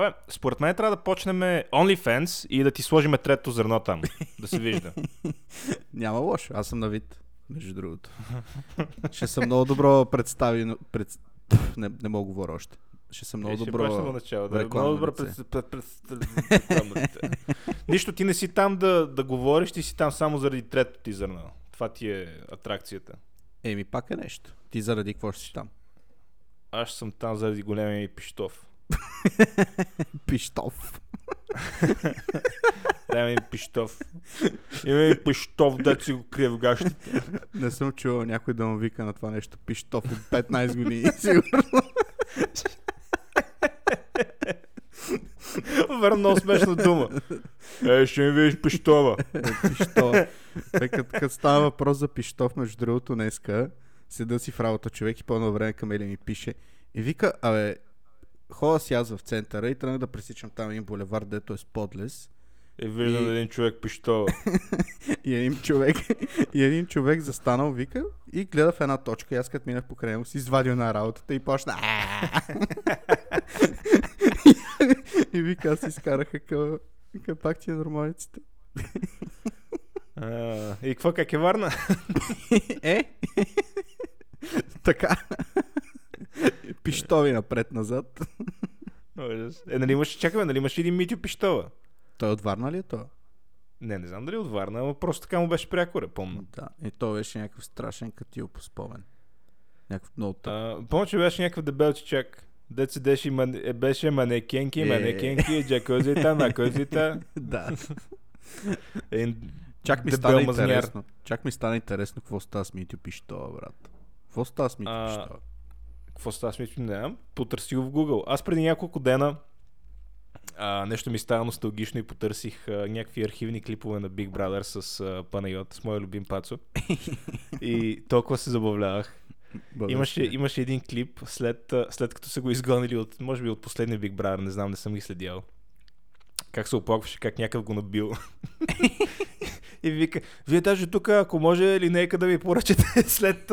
Абе, според мен трябва да почнем OnlyFans и да ти сложиме трето зърно там. Да се вижда. Няма лошо. Аз съм на вид, между другото. Ще съм много добро представено... Пред... Не, не мога говоря още. Ще съм много Е, ще добро... от начало. Да, много добро пред, пред, пред, пред. Нищо, ти не си там да, да говориш, ти си там само заради третото ти зърно. Това ти е атракцията. Еми, пак е нещо. Ти заради какво ще си там? Аз ще съм там заради големия ми пиштов. Пиштов. Дай ми пиштов. Има ми пиштов, да си го крие в гащите. Не съм чувал някой да му вика на това нещо пиштов от 15 години. Сигурно. Верно, много смешна дума. Е, ще ми видиш пиштова. Пиштов. Тъй като, става въпрос за пиштов, между другото, днеска, седа си в работа човек и по-едно време към Ели ми пише и вика, абе, хода си аз в центъра и тръгнах да пресичам там един булевар, дето е с подлез. И виждам И- един човек пиштова. И един човек, и един човек застанал, вика, и гледа в една точка. И аз като минах покрай него си извадил на работата и почна. И вика, аз изкараха към, към пак ти е нормалиците. И какво, как е Варна? е? така. Пиштови напред-назад. Е, нали имаш, чакаме, нали имаш един Митю Пиштова? Той от Варна ли е то? Не, не знам дали от Варна, но просто така му беше прякора, помня. Да. И то беше някакъв страшен катил по спомен. Някакъв много тъп. Помня, че беше някакъв дебел чичак. Дет седеше, ман... е, беше манекенки, Е. манекенки, джакузита, макузита. да. Чак ми стана интересно. Чак ми стана интересно какво става с Митю Пиштова, брат. Какво става с Митю Пиштова? Какво става с Митю? Не знам. Потърси го в Google. Аз преди няколко дена а, нещо ми става носталгично и потърсих а, някакви архивни клипове на Big Brother с а, Панайот, с моя любим Пацо. и толкова се забавлявах. Имаше, имаше един клип, след, след като са го изгонили от, може би от последния Big Brother, не знам, не съм ги следял. Как се оплакваше, как някакъв го набил. И вика, вие даже тук, ако може линейка да ви поръчате след,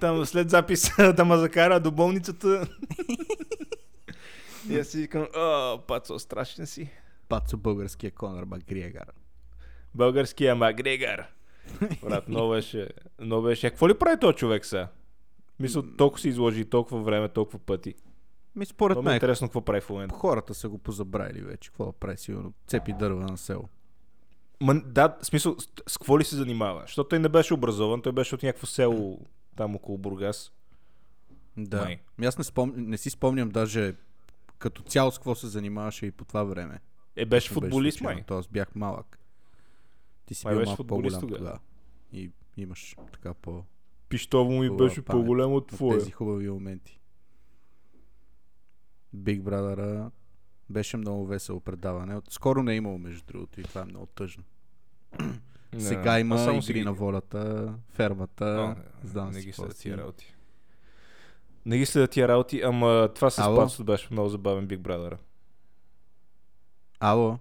там, след запис да ме закара до болницата. И аз си викам, о, пацо, страшен си. Пацо българския Конор Макгрегор. Българския Макгрегор. Брат, много беше, много беше. Какво ли прави този човек сега? Мисля, толкова се изложи толкова време, толкова пъти. Ми според ми е мен интересно какво прави в момента. хората са го позабравили вече. Какво да прави сигурно? Цепи дърва на село. Ма, да, в смисъл, с, какво ли се занимава? Защото той не беше образован, той беше от някакво село там около Бургас. Да. Май. Ми аз не, спом... не си спомням даже като цяло с какво се занимаваше и по това време. Е, беше Точно футболист, случайно. май. Тоест бях малък. Ти си Май бил беше малко по-голям тогава. тогава. И имаш така по... Пиштово ми Хубава беше памет по-голям от от твоя. тези хубави моменти. Big Brother беше много весело предаване. Скоро не е имало, между другото, и това е много тъжно. Не, Сега има само игри си на волята, фермата, А, знам не си ги следят тия работи. Не ги следят тия работи, ама това с Ало? Пацото беше много забавен Big Brother. Ало,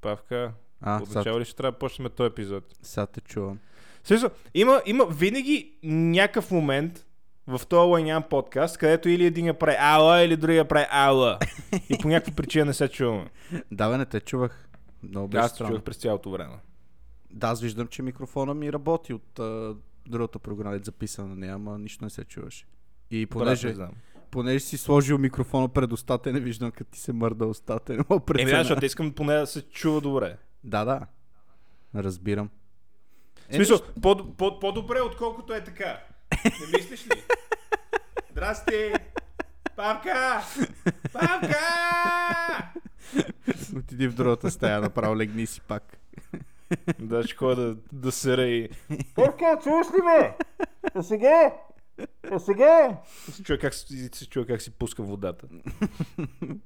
Павка, а, начало ли ще трябва да почнем този епизод? сега те чувам. Смисъл, има, има винаги някакъв момент в този лайнян подкаст, където или един я прави ала, или другия прави ала. И по някаква причина не се чуваме. Да, бе, не те чувах. Много беше Аз те чувах през цялото време. Да, аз виждам, че микрофона ми работи от а, другата програма, е записана на нея, ама нищо не се чуваше. И понеже, не знам. понеже си сложил микрофона пред устата, не виждам като ти се мърда устата. Не мога Еми да, защото искам поне да се чува добре. Да, да. Разбирам. В смисъл, по- по- по-добре, отколкото е така. Не мислиш ли? Здрасти! Павка! Павка! Отиди в другата стая, направо легни си пак. Да, ще ходя да, сера и... Павка, чуваш ли ме? А сега? А сега? Се чува как, си- се чува как си пуска водата.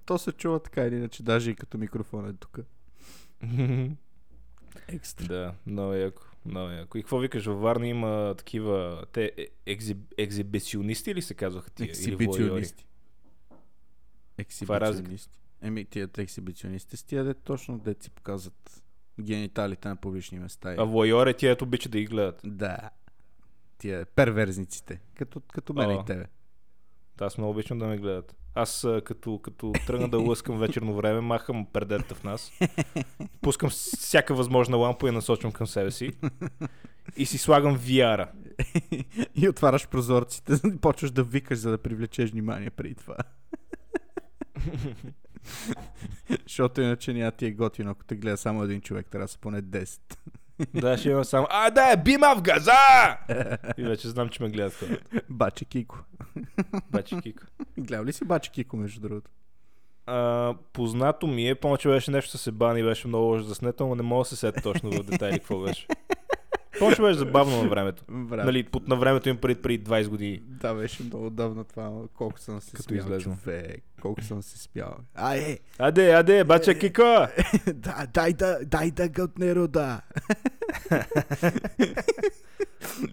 То се чува така или иначе, даже и като микрофон е тук. Екстра. да, много яко. Много яко. И какво викаш, във Варна има такива... Те е- екзи, екзибиционисти ли се казваха тия? Ексибиционисти. Е? Ексибиционисти. Еми, тия ексибиционисти с тия де точно де си показват гениталите на публични места. А воайор е тия, обичат да ги гледат. Да. Тия перверзниците. Като, като мен А. и тебе. Да, аз много обичам да ме гледат. Аз като, като тръгна да лъскам вечерно време, махам предета в нас. Пускам всяка възможна лампа и насочвам към себе си. И си слагам VR-а. и отваряш прозорците, почваш да викаш, за да привлечеш внимание преди това. Защото иначе няма ти е готино, ако те гледа само един човек, трябва да са поне 10. Да, ще има само, а да, бима в газа! И вече знам, че ме гледат хората. Баче Кико. Бачи Кико. Гледал ли си Баче Кико, между другото? А, познато ми е, помня, че беше нещо с Ебан и беше много лошо заснето, но не мога да се сета точно в детайли какво беше. Помня, че беше забавно на времето. Брат. Нали, под на времето им преди, преди 20 години. Да, беше много давно това, колко съм се Като смял, човек. Колко съм се смял. А, е, Аде, аде, бача Кико! да, дай да, дай да гълтне рода.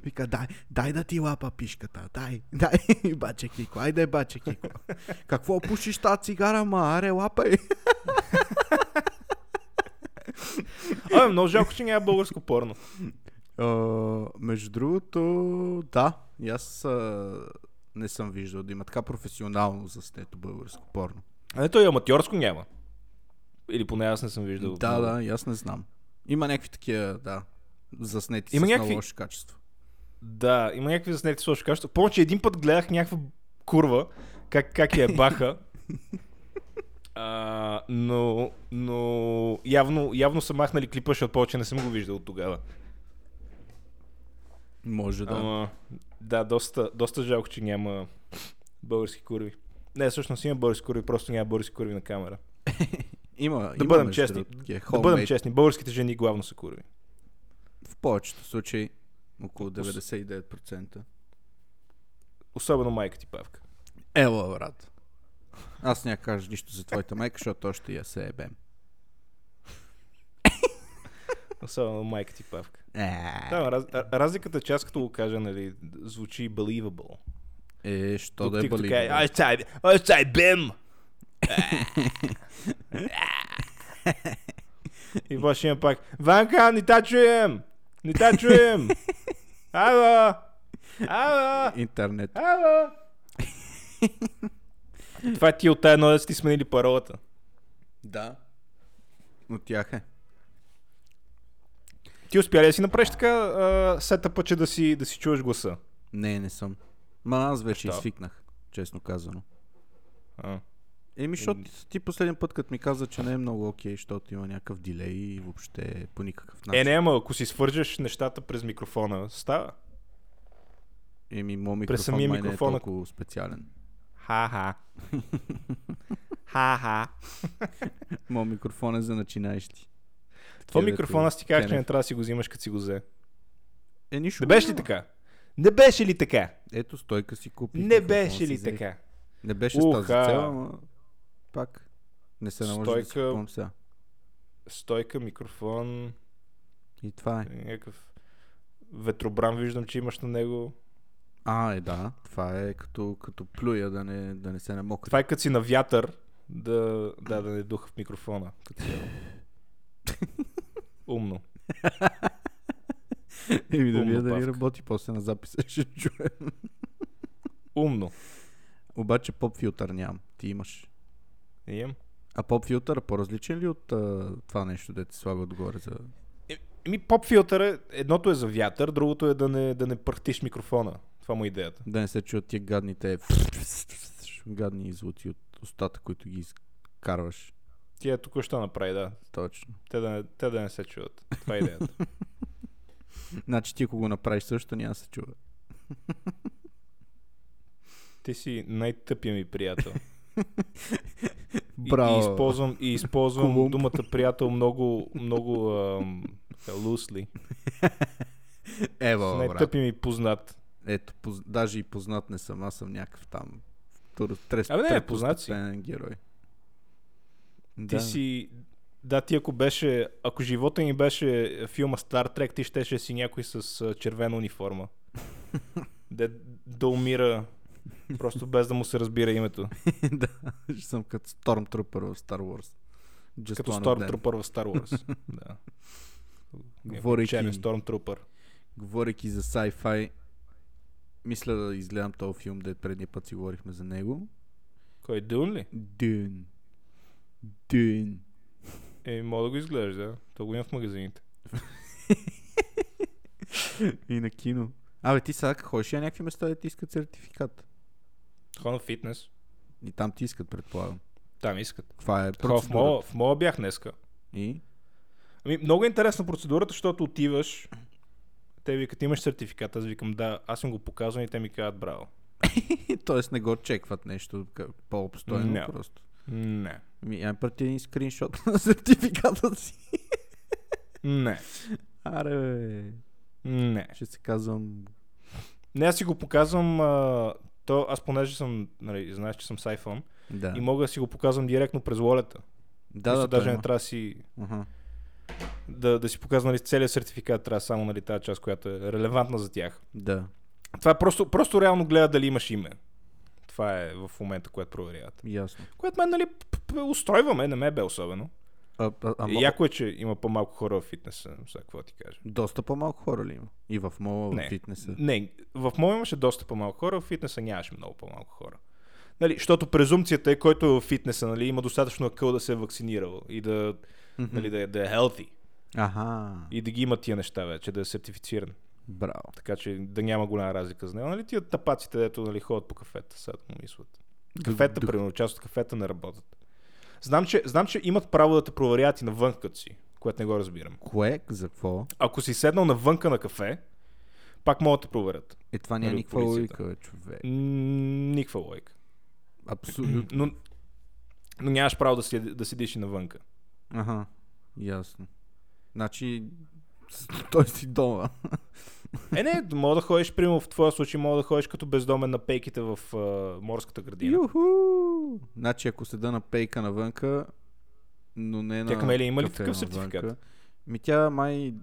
Вика, дай, дай да ти лапа пишката, дай, дай, баче Кико, айде баче Кико. Какво пушиш тази цигара, ма, аре лапай. Абе, много жалко, че няма българско порно. Uh, между другото, да, и аз uh, не съм виждал да има така професионално заснето българско порно. А не, то и аматьорско няма. Или поне аз не съм виждал. Да, да, и аз не знам. Има някакви такива, да, заснети Има с някакви- лошо качество. Да, има някакви заснети с лошо качество. Помня, че един път гледах някаква курва, как, как я баха. А, но, но явно, явно са махнали клипа, защото повече не съм го виждал от тогава. Може да. Ама, да, доста, доста жалко, че няма български курви. Не, всъщност има български курви, просто няма български курви на камера. Има, Да има бъдем честни. такива Да бъдем честни, българските жени главно са курви. В повечето случаи, около Ос- 99%. Особено майка ти Павка. Ела, брат. Аз няма кажа нищо за твоята майка, защото още я се ебем. Особено майка ти Павка. Е, Да, раз, разликата че аз като го кажа, нали, звучи believable. Е, що Тук да е ти като бали. кажа, Ай, цай, ай, цай, бем! И после има пак, Ванка, не та чуем! Не та чуем! Ало! Ало! Интернет. Ало! Това ти е от тая да сте сменили паролата. Да. От тях е. Ти успя ли да си направиш така а, сетъпа, че да си, да си чуваш гласа? Не, не съм. Ма аз вече Що? свикнах, честно казано. А. Еми, защото ти последния път, като ми каза, че не е много окей, защото има някакъв дилей и въобще по никакъв начин. Е, не, ама ако си свържеш нещата през микрофона, става. Еми, През микрофон самия май не е микрофон, толкова специален. Ха-ха. Ха-ха. Моят микрофон е за начинаещи. Това микрофон аз ти казах, че не трябва да си го взимаш, като си го взе. Е, нищо Не беше ли така? Не беше ли така? Ето, стойка си купи. Не беше ли така? Не беше с тази цел, ама пак не се наложи да си Стойка. купувам сега. Стойка, микрофон, И това е. някакъв ветробран виждам, че имаш на него. А, е, да. Това е като, като плюя да не, да не се намокри. Това е като си на вятър, да, да, да не духа в микрофона. Като. Умно. Еми да Умна видя дали работи после на записа, ще чуем. Умно. Обаче поп филтър нямам. Ти имаш. Имам. А поп филтър по-различен ли от а, това нещо, да ти слага отгоре за... Еми, поп филтъра, едното е за вятър, другото е да не, да не пръхтиш микрофона. Това му е идеята. Да не се чуят тия гадните гадни звуци от устата, които ги изкарваш. Тя току-що направи, да. Точно. Те да, не, те да не се чуват. Това е идеята. Значи ти ако го направиш също няма да се чува. Ти си най-тъпия ми приятел. И, Браво. и използвам, и използвам Колумб. думата приятел много, много ам, лусли. Брат. Най-тъпи ми познат. Ето, поз... даже и познат не съм, аз съм някакъв там. Втор... Трес... Абе, не, познат си. постепенен герой. Ти да. си... Да, ти ако беше... Ако живота ни беше филма Star Trek, ти щеше да си някой с червена униформа. да, да умира просто без да му се разбира името. да, ще съм като Stormtrooper в Star Wars. Just Като. Stormtrooper в Star Wars. да. Говорейки- Черен Stormtrooper. Говорейки за sci-fi, мисля да изгледам този филм, де предния път си говорихме за него. Кой, Дюн ли? Дюн. Дюн. Е, мога да го изгледаш, да. То го има в магазините. И на кино. Абе, ти сега ходиш на някакви места да ти искат сертификат? Ходя на фитнес. И там ти искат, предполагам. Там искат. Каква е процедурата? в мола бях днеска. И? Ами, много е интересна процедурата, защото отиваш, те викат, имаш сертификат, аз викам, да, аз съм го показвал и те ми казват, браво. Тоест не го чекват нещо по-обстойно Не. просто. Не. Ми, ай прати един скриншот на сертификата си. Не. Аре, бе. Не. Ще се казвам... Не, аз си го показвам, а, то, аз понеже съм, нали, знаеш, че съм с iPhone Да. и мога да си го показвам директно през волета. да, да, даже не трябва да си, Аха. да, да си показвам нали, целият сертификат, трябва само нали, тази част, която е релевантна за тях. Да. Това е просто, просто реално гледа дали имаш име. Това е в момента, което проверяват. Ясно. Което мен, нали, устройваме, не ме бе особено. А, а, а, Яко е, че има по-малко хора в фитнеса, сега какво ти кажа. Доста по-малко хора ли има? И в мола, в Не. фитнеса. Не, в моя имаше доста по-малко хора, в фитнеса нямаше много по-малко хора. Нали, защото презумцията е, който е в фитнеса, нали, има достатъчно акъл да се е вакцинирал и да, Мгм. нали, да, е, да е healthy Аха. и да ги има тия неща вече, да е сертифициран. Браво. Така че да няма голяма разлика за него. Нали, тия тапаците, дето нали, ходят по кафета, сега му мислят. Кафета, примерно, част от кафета не работят. Знам че, знам, че имат право да те проверят и навън като си, което не го разбирам. Кое? За какво? Ако си седнал навънка на кафе, пак могат да те проверят. Е, това няма Нали, никаква логика, бе, човек. Никаква лойка. Абсолютно. Но, но нямаш право да, си, да седиш и навънка. Аха. Ясно. Значи, той си дома. Е, не, мога да ходиш, примерно в твоя случай, мога да ходиш като бездомен на пейките в а, морската градина. Юху! Значи, ако седа на пейка навънка, но не на Тя Камелия има ли такъв навънка, сертификат? Ми тя май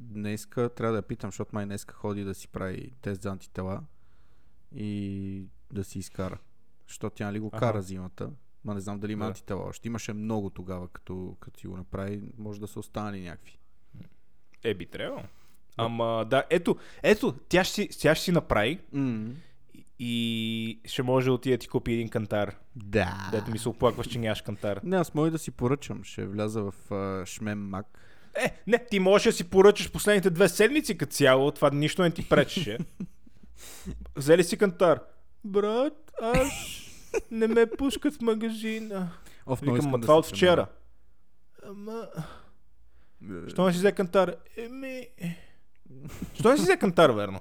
днеска, трябва да я питам, защото май днеска ходи да си прави тест за антитела и да си изкара. Защото тя нали го кара зимата. Ма не знам дали има Да. антитела още. Имаше много тогава, като, като си го направи. Може да са останали някакви. Е, би трябвало. Ама, да, ето, ето, тя ще, си, тя ще си направи Mm. и ще може да отиде да ти купи един кантар. Да. Дето ми се оплакваш, че нямаш кантар. Не, аз мога да си поръчам. Ще вляза в а, Шмем Мак. Е, не, ти можеш да си поръчаш последните две седмици като цяло, това нищо не ти пречеше. Взели си кантар. Брат, аз не ме пускат в магазина. Оф, Викам, ма да това от вчера. Ама, що не си взе кантар? Еми... Що не си взе кантар, верно?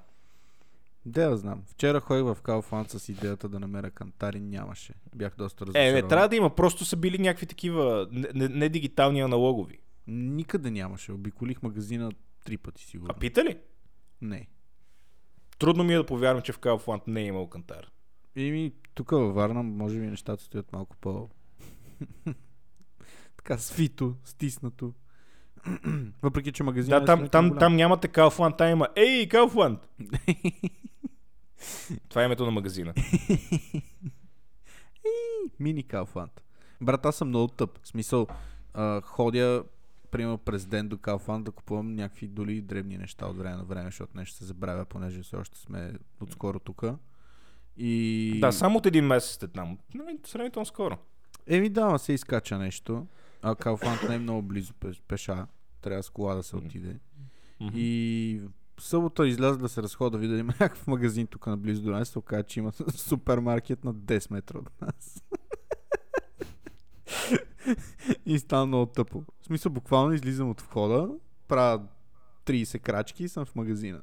Да, я знам. Вчера ходих в Kaufland с идеята да намеря кантари, нямаше. Бях доста Е, разочарован. не, трябва да има. Просто са били някакви такива не, не, не дигитални аналогови. Никъде нямаше. Обиколих магазина три пъти сигурно. А пита ли? Не. Трудно ми е да повярвам, че в Kaufland не е имал кантар. Ими, тук във Варна, може би нещата стоят малко по... така свито, стиснато. Въпреки, че магазинът Да, е там, сравнително там, голям. там нямате Kaufland, там има Ей, Kaufland! Това е името на магазина. Мини Kaufland. Брат, аз съм много тъп. В смисъл, а, ходя примерно през ден до Kaufland да купувам някакви доли дребни неща от време на време, защото нещо се забравя, понеже все още сме отскоро тук. И... Да, само от един месец сте там. Нали, Сравнително скоро. Еми да, се изкача нещо. А Kaufland не е много близо пеш- пеша. Трябва с кола да се отиде. И в събота изляза да се разхода, видя да има някакъв магазин тук наблизо до нас, се оказа, че има супермаркет на 10 метра от нас. и стана много тъпо. В смисъл, буквално излизам от входа, правя 30 крачки и съм в магазина.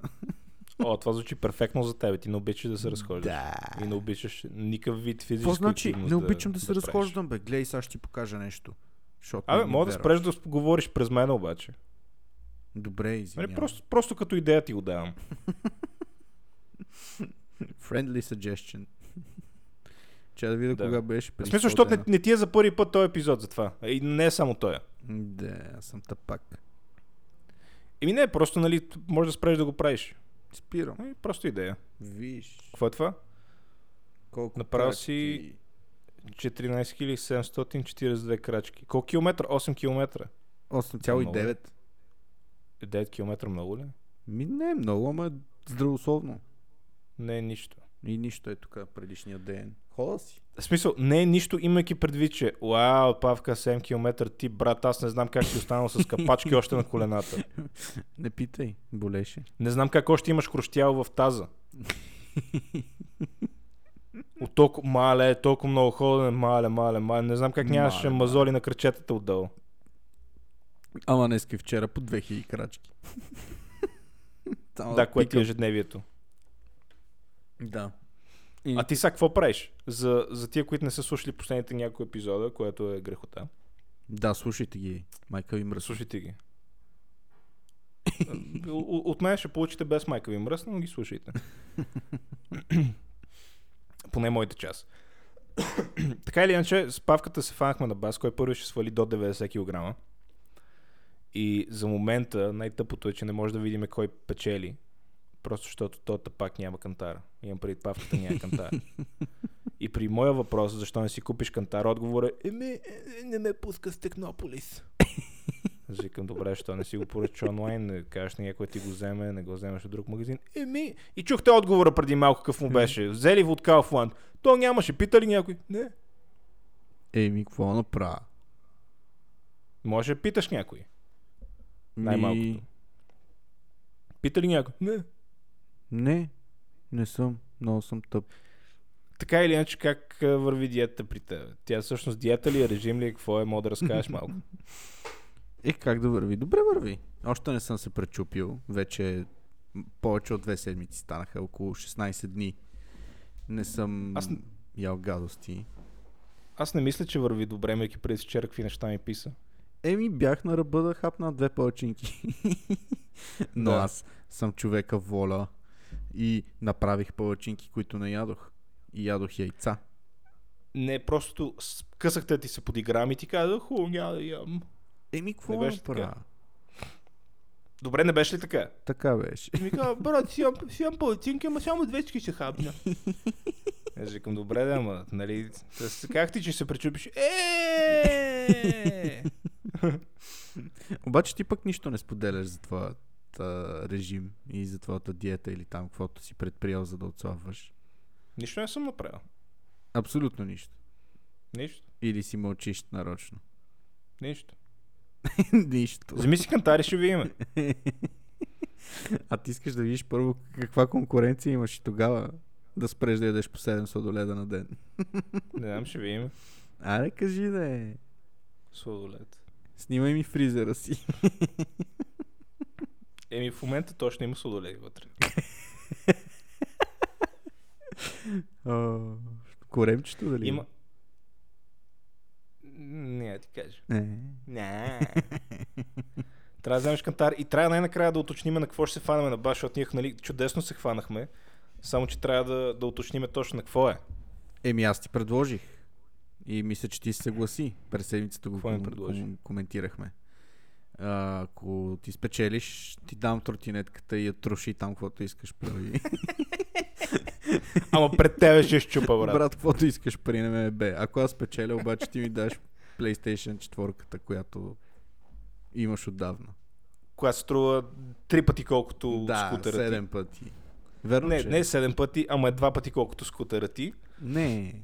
О, това звучи перфектно за теб. Ти не обичаш да се разхождаш. Да. И не обичаш никакъв вид физическа Какво значи? Не обичам да, се правиш. разхождам, бе. Гледай, сега ще ти покажа нещо. Защото Абе, мога да спреш да говориш през мен обаче. Добре, Нали, извинявам. просто, просто като идея ти го давам. Friendly suggestion. Че да видя Да. кога беше преди смисъл, 100 защото не, не ти е за първи път този епизод за това. И не е само той. Да, аз съм тъпак. Еми не, просто нали, може да спреш да го правиш. Спирам. Нали, просто идея. Виж. Какво е това? Колко Направил крачки. си- 14 742 крачки. Колко километра? 8 километра. 8,9. 9 километра много ли? Ми не е много, ама е здравословно. Не е нищо. И нищо е тук предишния ден. Хода си. В смисъл, не е нищо, имайки предвид, че вау, Павка 7 км, ти брат, аз не знам как си останал с капачки още на колената. Не питай, болеше. Не знам как още имаш хрущял в таза. От толкова, мале, толкова много ходене, мале, мале, мале. Не знам как нямаше мазоли на кръчетата отдолу. Ама днеска и вчера по 2000 крачки. Само Да, което е ежедневието. Да. А ти сега какво правиш? За, за тия, които не са слушали последните няколко епизода, което е грехота. Да, слушайте ги. Майка ви мръсва. Слушайте ги. От мен ще получите без майка ви мръсна, но ги слушайте. Поне моята част. така или иначе, с павката се фанахме на бас, кой първи ще свали до 90 кг. И за момента най-тъпото е, че не може да видим кой печели. Просто защото той пак няма кантара. Имам преди павката няма кантара. И при моя въпрос, защо не си купиш кантар, отговор е, еми, е, не ме пуска с Технополис. Аз викам, добре, що не си го поръча онлайн, не кажеш на някой ти го вземе, не го вземеш от друг магазин. Еми, и чухте отговора преди малко какъв му беше. Взели в от Kaufland. То нямаше. Пита ли някой? Не. Еми, какво направя? Може да питаш някой. Ми, Най-малкото. Пита ли някой? Не. Не, не съм. Много съм тъп. Така или иначе, как върви диета при теб? Тя всъщност диета ли е, режим ли е, какво е, мога да разкажеш малко. Е, как да върви? Добре върви. Още не съм се пречупил. Вече повече от две седмици станаха, около 16 дни. Не съм Аз ял гадости. Аз не мисля, че върви добре, меки преди вчера какви неща ми писа. Еми, бях на ръба да хапна две палачинки. Но Да. аз съм човека воля и направих палачинки, които не ядох. И ядох яйца. Не, просто късахте ти се подиграм и ти казах, хубаво, няма да ям. Еми, какво Не да беше така. направя? Добре, не беше ли така? Така беше. И ми казва, брат, си ям, си ям палацинки, ама само двечки ще хапна. Аз викам, добре, да, ама, нали, с- как ти, че се пречупиш? Е! Обаче ти пък нищо не споделяш за твоят а, режим и за твоята диета или там, каквото си предприел, за да отслабваш. Нищо не съм направил. Абсолютно нищо. Нищо. Или си мълчиш нарочно. Нищо. нищо. Вземи си кантари, ще видим. А ти искаш да видиш първо каква конкуренция имаш и тогава да спреш да ядеш по 7 сладоледа на ден. Не знам, ще видим. Аре, кажи да е. Сладолет. Снимай ми фризера си. Еми, в момента точно има сладоледи вътре. Коремчето дали? Има... Не, ти кажа. Не. Не. трябва да вземеш кантар и трябва най-накрая да уточним на какво ще се фанаме на баш, защото ние нали, чудесно се хванахме, само че трябва да, да уточним точно на какво е. Еми аз ти предложих. И мисля, че ти се съгласи. През седмицата го ком- ком- коментирахме. А, ако ти спечелиш, ти дам тротинетката и я троши там, каквото искаш прави. Ама пред тебе ще щупа, брат. Брат, каквото искаш при ММБ. Ако аз спечеля, обаче ти ми даш PlayStation 4, която имаш отдавна. Която струва три пъти колкото да, скутера 7 пъти. Верно, ти. Не, че? не седем пъти, ама е два пъти колкото скутера ти. не.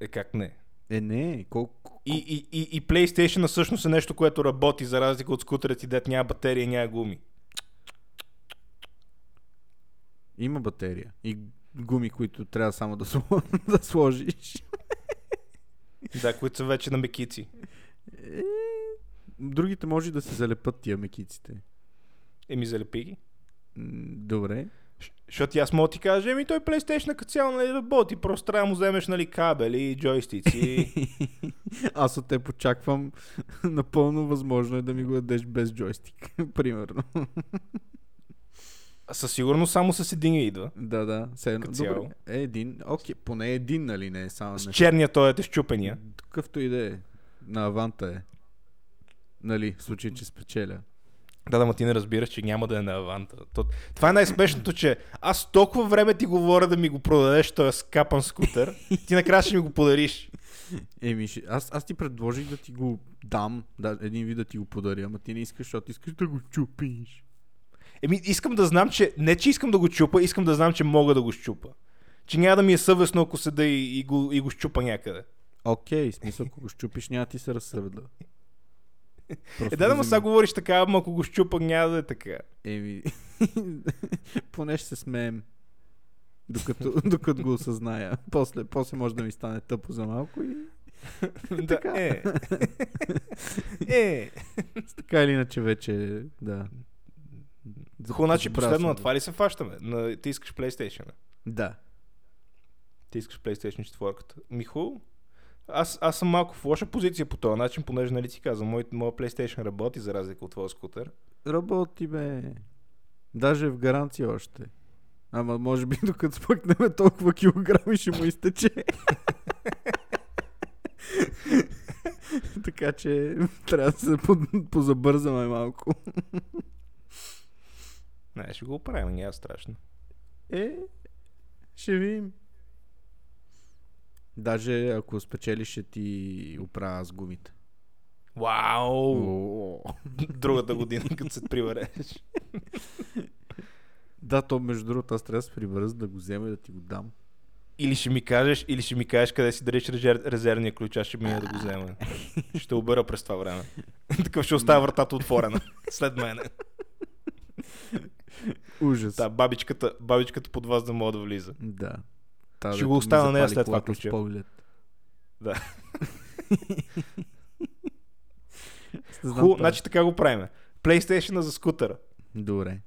Е как не? Е, не. Колко... И, и, и, и PlayStation всъщност е нещо, което работи, за разлика от скутера ти, дет няма батерия и няма гуми. Има батерия. И гуми, които трябва само да, сло- да сложиш. Да, които са вече на мекици. Е, другите може да се залепат тия мекиците. Еми залепи ги. Добре. Защото аз мога ти кажа, еми той PlayStation като цяло нали работи, просто трябва да му вземеш нали кабели джойстици. Аз от теб очаквам напълно възможно е да ми го дадеш без джойстик. Примерно. Със сигурност само с един идва. да, да. Цяло. Добре. Е, един. Окей, поне един, нали? Не е само С не. черния той е щупения. Какъвто и да е. На аванта е. Нали, в случай, че спечеля. Да, да, ма ти не разбираш, че няма да е на аванта. То, това е най-смешното, че аз толкова време ти говоря да ми го продадеш този скапан скутер, ти накрая ще ми го подариш. Еми, ще- аз, аз ти предложих да ти го дам, да, един вид да ти го подаря, ама ти не искаш, защото искаш да го чупиш. Еми, искам да знам, че... Не, че искам да го чупа, искам да знам, че мога да го щупа. Че няма да ми е съвестно, ако седа и, и, го, и го щупа някъде. Окей, в смисъл, ако го щупиш, няма ти се разсърда. Е, да, да, ма сега говориш така, ама ако го щупа, няма да е така. Еми, поне ще се смеем. Докато, докато го осъзная. После, после може да ми стане тъпо за малко и... да, Така. е. е. Така или иначе вече, да. Хубаво, значи последно на това ли се фащаме? На... Ти искаш PlayStation. Да. Ти искаш PlayStation 4. Ми хубаво. Аз, аз съм малко в лоша позиция по този начин, понеже нали ти казвам, мой, моя PlayStation работи за разлика от твоя скутер. Работи, бе. Даже в гаранция още. Ама може би докато спъкнем толкова килограми ще му изтече. така че трябва да се по- позабързаме малко. Не, ще го оправим, няма страшно. Е, ще видим. Даже ако спечелиш, ще ти оправя с гумите. Вау! Другата година, като се прибереш. Да, то между другото аз трябва да се прибера, да го взема и да ти го дам. Или ще ми кажеш, или ще ми кажеш къде си дариш резер... резервния ключ, аз ще мина да го взема. Ще обера през това време. Такъв ще оставя вратата отворена. След мене. Ужас. Да, бабичката, бабичката под вас да мога да влиза. Да. Та, Ще дето го оставя на нея след това ключа. поглед. Да. Това. значи така го правим. PlayStation за скутера. Добре.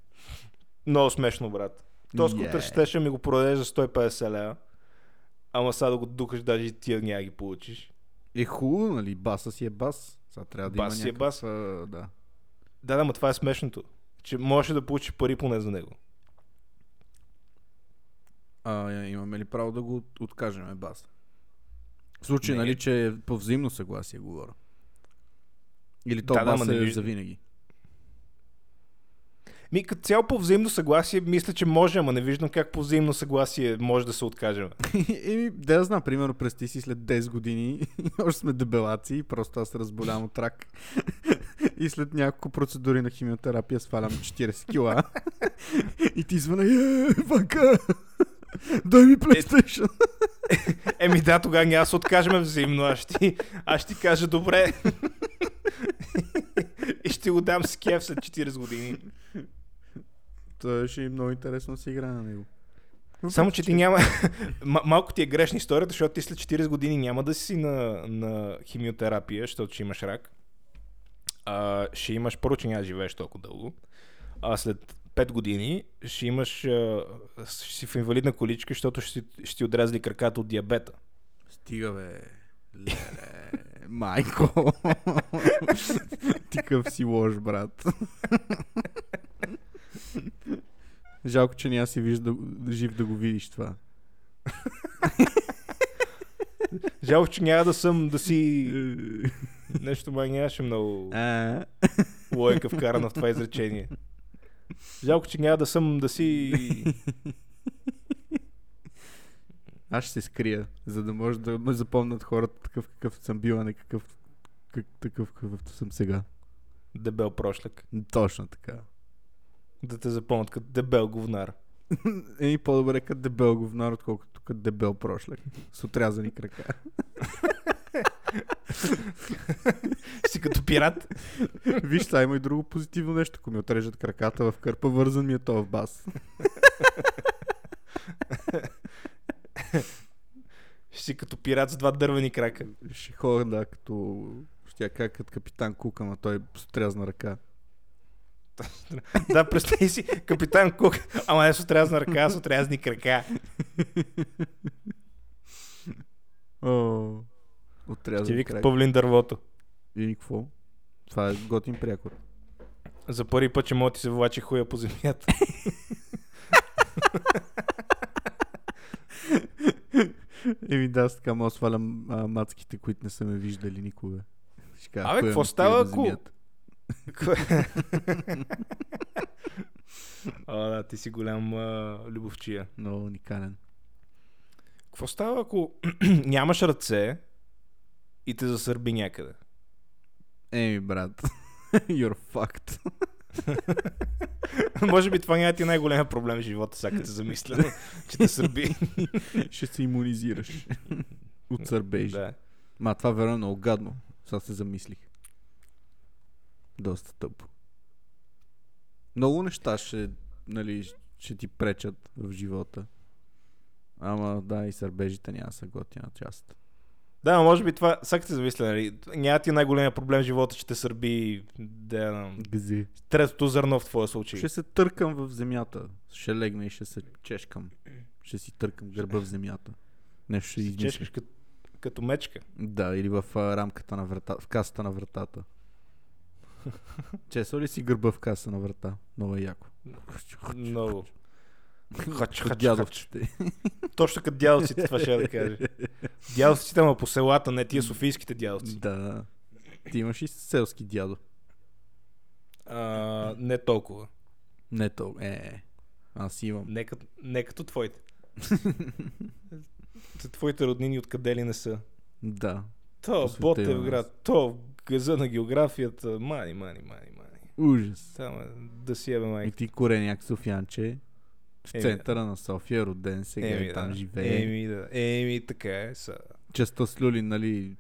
Много смешно, брат. То скутер Yeah. ще ми го продадеш за 150 лева. Ама сега да го дукаш, даже и тия няма ги получиш. Е хубаво, нали? Баса си е бас. Сега трябва да има Бас е някакъв, бас. а, Да. Да, да, ма това е смешното. Че можеш да получиш пари поне за него. А, имаме ли право да го откажем, е бас? В случай, Не. нали, че е по взаимно съгласие говоря. Или то Да, да, бас е за винаги. Ми, като цяло по взаимно съгласие, мисля, че може, ама не виждам как по взаимно съгласие може да се откажем. Еми, да я знам, примерно, прести си след 10 години, още сме дебелаци, и просто аз се разболявам от рак. И след няколко процедури на химиотерапия свалям 40 кила. и ти звъна, е, вака, дай ми PlayStation. Еми да, тогава няма се откажем взаимно. Аз ще, аз ще ти кажа добре. И ще го дам с кеф след 40 години. Това ще е много интересно да се играе на него. Само, че ти няма... Малко ти е грешна историята, защото ти след 40 години няма да си на, на химиотерапия, защото ще имаш рак. А, ще имаш, първо, че няма живееш толкова дълго. А след 5 години ще имаш... А, ще си в инвалидна количка, защото ще, ще ти отрязали краката от диабета. Стига, бе. Леле, майко. Ти къв си лош, брат. Жалко, че няма си виж да, жив да го видиш това. Жалко, че няма да съм да си... Нещо май нямаше много лойка вкарана в това изречение. Жалко, че няма да съм да си... аз ще се скрия, за да може да ме запомнят хората такъв какъв съм бил, а не какъв, как, такъв какъвто съм сега. Дебел прошляк. Точно така. Да те запомнят като дебел говнар. Еми по-добре като дебел говнар, отколкото като дебел прошляк. С отрязани крака. Си като пират. Виж, сега има и друго позитивно нещо. Ако ми отрежат краката в кърпа, вързан ми е то в бас. Ще си като пират с два дървени крака. Ще ходя, да, като... Ще кажа като капитан Кук, ама той с отрязана ръка. Да, представи си, капитан Кук, ама не с отрязана ръка, а с отрязани крака. О, Отрязан вика крак. Павлин дървото. И какво? Това е готин прякор. За първи път, че мога да ти се влачи хуя по земята. Еми да, аз така мога свалям а, мацките, които не са ме виждали никога. Кажа, Абе, какво става, ако-. О, да, ти си голям а, любовчия. Много уникален. Какво става, ако нямаш ръце и те засърби някъде? Еми, брат. You're fucked. Може би това няма ти най-големия проблем в живота, сега като се замисля, че те сърби. Ще се иммунизираш. От сърбежи. да. Ма това верно е много гадно. Сега се замислих. Доста тъпо. Много неща ще, нали, ще ти пречат в живота. Ама да, и сърбежите няма са готина част. Да, но може би това, сега се замисля, нали, няма ти най-големия проблем в живота, че те сърби да, Гзи. третото зърно в твоя случай. Ще се търкам в земята. Ще легна и ще се чешкам. Ще си търкам гърба в земята. Нещо ще измисля. чешкаш като, като мечка. Да, или в а, рамката на врата, в касата на вратата. Чесва ли си гърба в каса на врата? Много е яко. Много. Хач, хач, дядовците. Точно като дядовците, това ще я да кажа. Дядовците, ама по селата, не тия софийските дядовци. Да. Ти имаш и селски дядо. А, не толкова. Не то. Е, аз имам. Не като, не като твоите. Те твоите роднини откъде ли не са? Да. То, По света Ботев има град, то, газа на географията, мани, мани, мани, мани. Ужас. Само да си ебе И майка. ти кореняк Софянче. В Еми, центъра на София, роден сега и там да. живее. Еми, да. Еми, така е. Са. Частта с Люли, нали,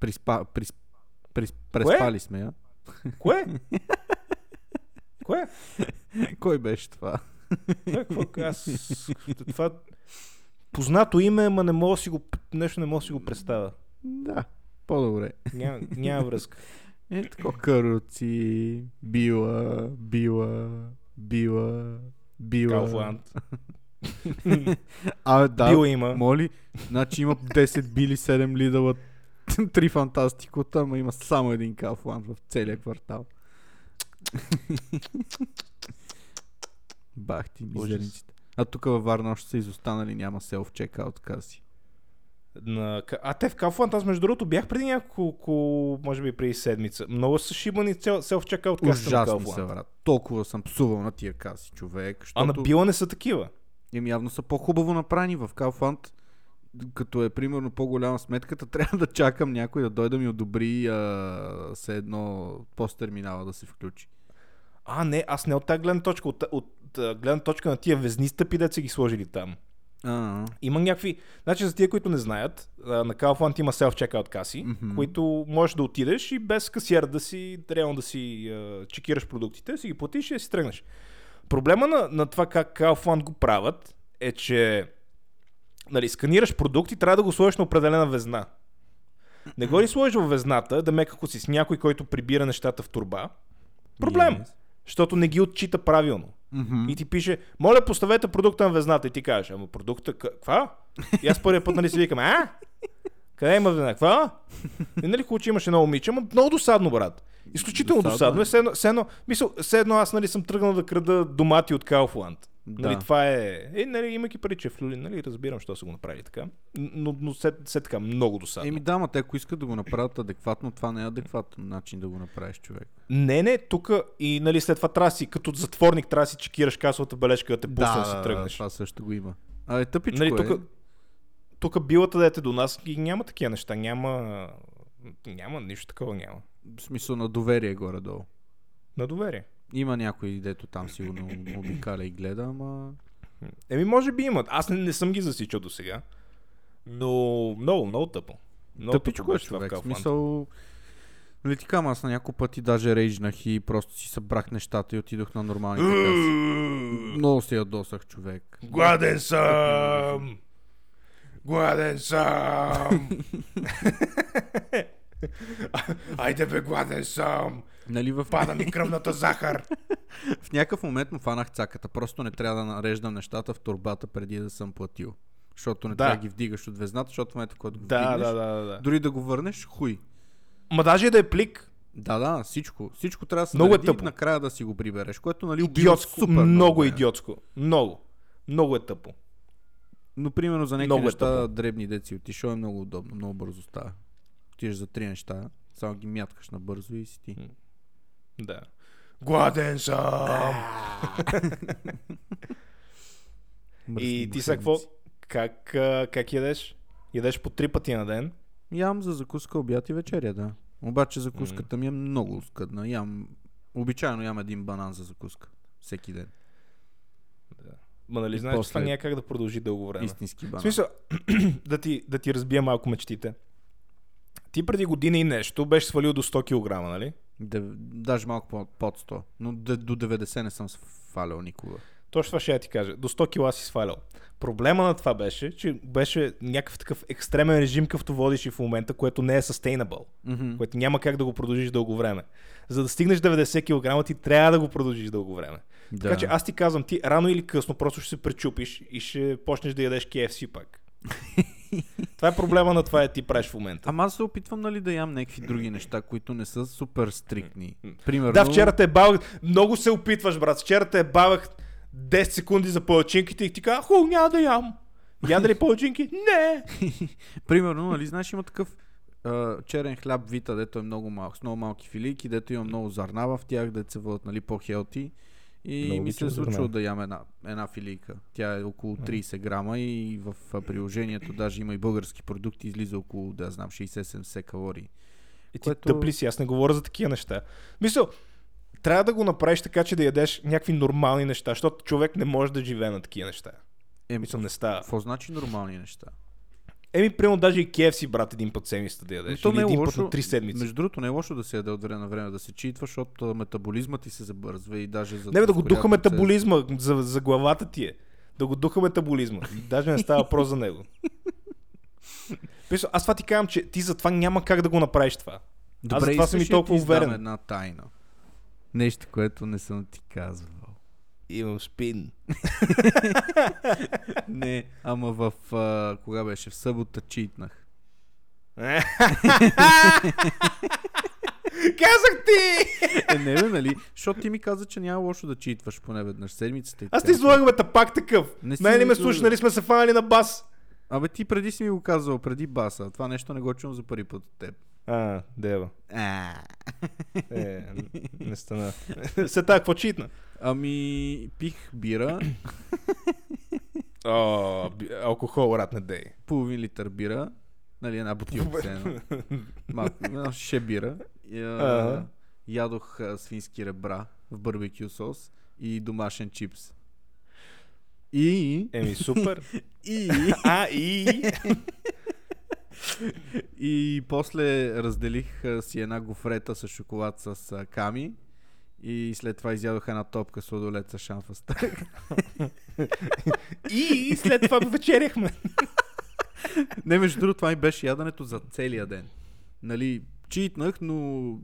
приспа, прис, прис, преспали сме я. Кое? Кое? Кой беше това? Какво? Аз... Това... Познато име, ама не мога да си го... Нещо не мога да си го представя. Да, по-добре. Няма, няма връзка. Е, тако каруци, била, била, била, била. Кауфланд. А, да, Била има. моли. Значи има 10 били, 7 лидала, 3 фантастикота, ама има само един Кауфланд в целия квартал. Бах ти, мизерниците. А тук във Варна още са изостанали, няма селф чекаут каси. На... А те в Кауфланд, аз между другото бях преди няколко, може би преди седмица. Много са шибани селф чека от касата на са, Кауфланд. брат. Толкова съм псувал на тия каси, човек. А на Защото... Била не са такива. Им явно са по-хубаво направени в Kaufland. Като е примерно по-голяма сметката, трябва да чакам някой да дойде да ми одобри а, се едно посттерминала да се включи. А, не, аз не от тази гледна точка, от, от, от гледна точка на тия везни стъпи, да са ги сложили там. А, Има някакви... Значи за тия, които не знаят, на Kaufland има self-checkout каси, Мгм. които можеш да отидеш и без касиер да си, реално да си а, чекираш продуктите, си ги платиш и да си тръгнеш. Проблема на, на това как Kaufland го правят е, че нали, сканираш продукт и трябва да го сложиш на определена везна. Не го ли сложиш в везната, да мек ако си с някой, който прибира нещата в турба, проблем. Yes. Защото не ги отчита правилно. Мгм. И ти пише, моля поставете продукта на везната. И ти кажеш, ама продукта, каква? И аз първият път нали си викам, а? Къде има везна? Каква? И нали хубаво, че имаше едно момиче, ама много досадно, брат. Изключително Досадно досадно. е. е. Все едно, все едно, мисъл, все едно аз нали съм тръгнал да крада домати от Кауфланд. Да. Нали, това е... Е, нали, имайки пари, че е в Люлин, нали, разбирам, що са го направили така. Но, но все, все така, много досадно. Еми да, ма те ако искат да го направят адекватно, това не е адекватен начин да го направиш човек. Не, не, тук и нали, след това трябва да си, като затворник, трябва да си чекираш касовата бележка да те пусне да, си тръгнеш. това също го има. А е тъпичко Нали, е. тук, тук билата дете до нас и няма такива неща. Няма, няма нищо такова няма. В смисъл на доверие горе-долу. На доверие. Има някой, дето там сигурно обикаля и гледа, ама... Еми, може би имат. Аз не, не съм ги засичал до сега. Но много, много тъпо. Много Тъпичко тъпо е човек. В смисъл... Нали ти аз на няколко пъти даже рейджнах и просто си събрах нещата и отидох на нормалните каси. Много се ядосах човек. Гладен съм! Гладен съм! Айде бе, гладен съм! Нали в, Пада ми кръвната захар! в някакъв момент му фанах цаката. Просто не трябва да нареждам нещата в турбата преди да съм платил. Защото не Да. трябва да ги вдигаш от везната, защото в момента, когато го да, вдигнеш, да, да, да, да. дори да го върнеш, хуй. Ма даже да е плик, Да, да, всичко. Всичко трябва да се Много е нареди тъпо. и накрая да си го прибереш, което нали идиотско, супер много време. идиотско. Много. Много е тъпо. Но примерно за някакви Много е неща, тъпо. дребни деци отишъл е много удобно, много бързо става. Отиваш за три неща, само ги мяткаш набързо и си ти. Да. Гладен съм! И ти сега какво? Как, как ядеш? Ядеш по три пъти на ден? Ям за закуска, обяд и вечеря, да. Обаче закуската ми е много скъдна. Ям Обичайно ям един банан за закуска. Всеки ден. Ма нали знаеш, че после- това няма как да продължи дълго време. Истински В банан. смисъл, да ти, да ти разбия малко мечтите. Ти преди година и нещо беше свалил до 100 кг, нали? Дев... Даже малко по- под 100. Но д- до 90 не съм свалял никога. Точно това ще я ти кажа. До 100 кила си свалял. Проблема на това беше, че беше някакъв такъв екстремен режим, какъвто водиш и в момента, което не е sustainable. Mm-hmm. Което няма как да го продължиш дълго време. За да стигнеш 90 кг, ти трябва да го продължиш дълго време. Да. Така че аз ти казвам, ти рано или късно просто ще се пречупиш и ще почнеш да ядеш KFC пак. това е проблема на това, е ти правиш в момента. Ама аз се опитвам нали да ям някакви други неща, които не са супер стриктни. Примерно... Да, вчера те бавах. Много се опитваш, брат. Вчера те бавах 10 секунди за палачинките и ти казах, ху, няма да ям. Яда ли палачинки? Не. Примерно, нали, знаеш, има такъв а, черен хляб вита, дето е много малък, с много малки филийки, дето има много зърна в тях, дето се водят нали, по-хелти. И Много ми се е случило да ям една, една филийка. Тя е около 30 грама и в приложението даже има и български продукти, излиза около, да знам, 60-70 калории. И ти Което- тъпли си, аз не говоря за такива неща. Мисъл, трябва да го направиш така, че да ядеш някакви нормални неща, защото човек не може да живее на такива неща. Еми, Мисъл, не става. какво значи нормални неща? Еми, примерно даже и KFC, брат, един път седмицата да ядеш. То не е един лошо. път на три седмици. Между другото, не е лошо да се яде от време на време, да се читва, защото а, метаболизмът ти се забързва и даже за Не бе, да го духа метаболизма, за, за главата ти е. Да го духа метаболизма. Даже не става въпрос за него. Аз това ти казвам, че ти затова няма как да го направиш това. Добре, Аз затова съм и толкова уверен. една тайна. Нещо, което не съм ти казвал. Имам спин. не, ама в... А, кога беше? В събота читнах. Казах ти! Е, не бе, нали? Защото ти ми каза, че няма лошо да читваш поне веднъж седмицата. и Аз така ти излагаме та пак такъв. Не си ми ме излага. слуша, нали сме се фанали на бас. Абе ти преди си ми го казал, преди баса. Това нещо не го чувам за първи път от теб. А, дева. А. Е, не стана. Се така, какво читна? Ами, пих бира, О, би- алкохол, рад не дей. половин литър бира, нали, една бутилка все едно. Малко, шише бира. Ядох свински ребра в барбекю сос и домашен чипс. И, Еми, супер. и, А, и... и после разделих си една гофрета с шоколад с ками и след това изядох една топка сладолет с шамфаста. И след това вечеряхме. Не, между другото, това ми беше яденето за целия ден. Нали, читнах, но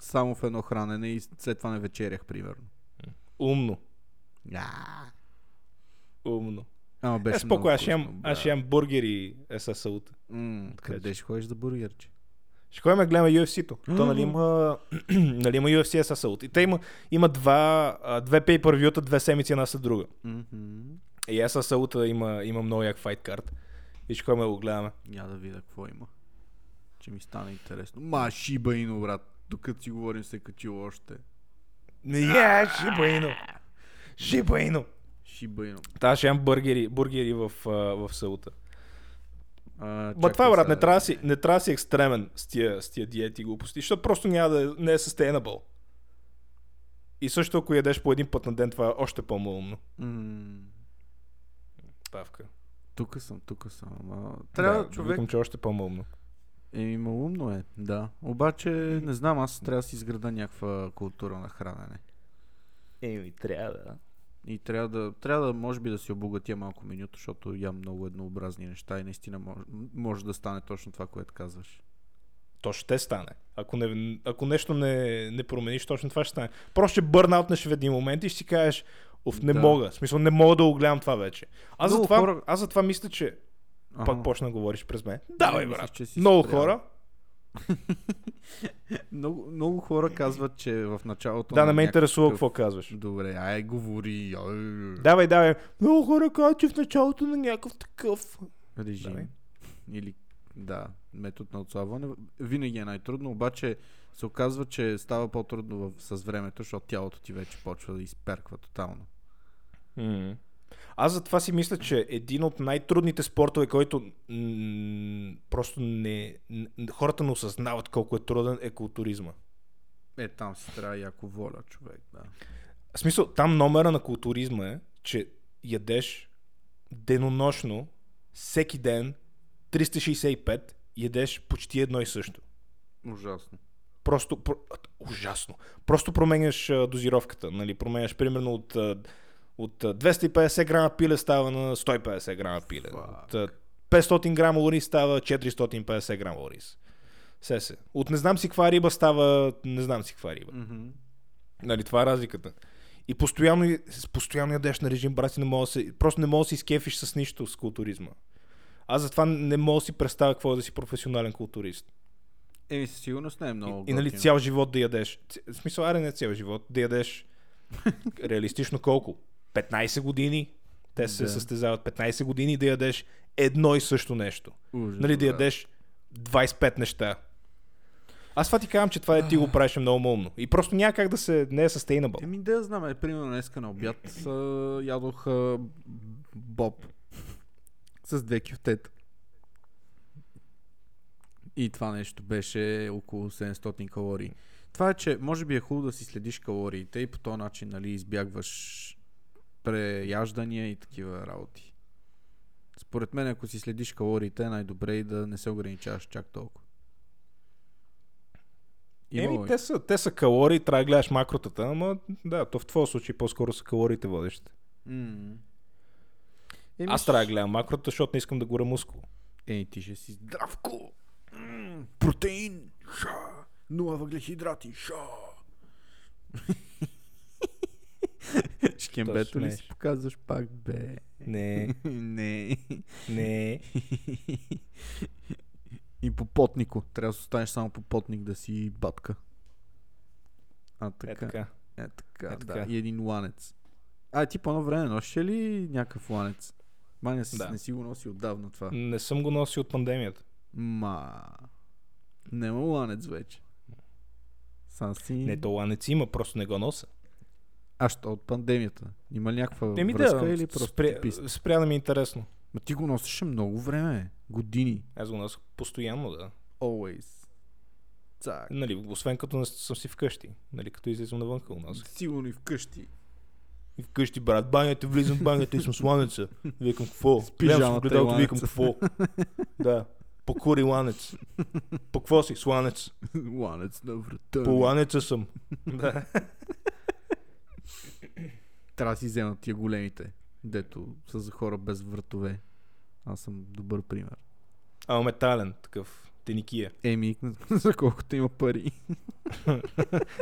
само в едно хранене и след това не вечерях, примерно. Умно. А, Умно. Ама беше Е, спокой, аз ще вкусно, аз ще ям бургери е със салута. Така къде ще ходиш за бургерче? Ще ходим да гледаме UFC-то. То нали има, нали има UFC с салут. И те има, има два, две pay-per-view-та, две седмици една след друга. Мгм. И аз с салута има, има много як файт карт. И ще ходим да го гледаме. Я да видя какво има. Че ми стане интересно. Ма, шиба ино, брат. Докато си говорим се е качило още. Не, я, шибаино. Шибаино. Шиба ино. Та ще ям бургери, бургери в, а, в салута. А, това, брат, не трябва, да си, не трябва да си екстремен с тия, с тия диети и глупости, защото просто няма да е, не е sustainable. И също ако ядеш по един път на ден, това е още по-малумно. М, Павка. Тук съм, тук съм. Ама... Трябва да, човек Викам, че е още по-малумно. Еми, малумно е, да. Обаче, не знам, аз трябва да си изграда някаква култура на хранене. Еми, трябва да. И трябва да, трябва да, може би, да си обогатя малко менюто, защото ям много еднообразни неща и наистина може, може да стане точно това, което казваш. То ще стане. Ако, не, ако нещо не, не промениш, точно това ще стане. Просто ще бърнаутнеш в един момент и ще си кажеш, оф, не Да. мога. В смисъл, не мога да го гледам това вече. Аз затова, хора- аз затова мисля, че Ага. пак почна да говориш през мен. Давай, мислиш, брат. си Много спрял. хора. Много, много хора казват, че в началото Да, не ме някакъв интересува такъв- какво казваш. Добре, ай, говори. Ай. Давай, давай. Много хора казват, че в началото на някакъв такъв. режим. Давай. Или, да, метод на отслабване. Винаги е най-трудно, обаче се оказва, че става по-трудно в, с времето, защото тялото ти вече почва да изперква тотално. М. Аз затова си мисля, че един от най-трудните спортове, който м- просто не, хората не осъзнават колко е труден, е културизма. Е, там си трябва яко воля, човек, да. В смисъл, там номера на културизма е, че ядеш денонощно, всеки ден, 365, ядеш почти едно и също. Ужасно. Просто, про, ужасно. Просто променяш а, дозировката, нали? Променяш примерно от, а, от а, 250 грама пиле става на 150 грама пиле. Fuck. От а, 500 грама ориз става 450 грама ориз. Се се. От не знам си каква риба става не знам си каква риба. Mm-hmm. Нали, това е разликата. И постоянно, постоянно ядеш на режим, брат, не мога да се, просто не мога да се изкефиш с нищо с културизма. Аз затова не мога да си представя какво е да си професионален културист. Еми, със сигурност не е много И, и нали цял живот да ядеш. В смисъл, аре не цял живот, да ядеш реалистично колко? 15 години. Те се Да. състезават 15 години да ядеш едно и също нещо. Ужас, Нали, да ядеш 25 неща. Аз това ти казвам, че това е ти го правиш много умно. И просто няма как да се... Не е sustainable. Еми да знам, е, примерно днеска на обяд ядох а, боб с две кюфтета. И това нещо беше около 700 калории. Това е, че може би е хубаво да си следиш калориите и по този начин нали, избягваш преяждания и такива работи. Според мен, ако си следиш калориите, е най-добре и да не се ограничаваш чак толкова. Има Еми, те са, те са калории, трябва да гледаш макротата, ама да, то в твоя случай по-скоро са калориите водещите. М. Аз трябва да гледам макрото, защото не искам да горя мускул. Ей, ти ще си здравко. М, Протеин. Ша. Нула въглехидрати. Ша. Шкембето ли си показваш пак, бе? Не, Не. не. И попотнико. Трябва да останеш само попотник да си батка. А, Е така. така. Е, така, Е, да. така. И един ланец. А, ти по едно време носеше ли някакъв ланец? Маня си, Да. не си го носи отдавна това. Не съм го носил от пандемията. Ма. Нема ланец вече. Сам си... Не, то ланец има, просто не го носа. А, що от пандемията? Има някаква Еми връзка да, или просто спря, ти спря да ми е интересно. Ма ти го носеше много време. Години. Аз го нося постоянно, да. Always. Цак. Нали, освен като не съм си вкъщи. Нали, като излизам навън го нося. Сигурно и вкъщи. И вкъщи, брат, банята, влизам в банята и съм с ланеца. Викам, какво? С Гледам в огледалото, викам, какво? да. Покури ланец. По какво си? С ланец. На врата. По ми. ланеца съм. да. Трябва да си вземат тия големите, дето са за хора без вратове. Аз съм добър пример. А, метален, такъв. Теникия. Еми, за колкото има пари.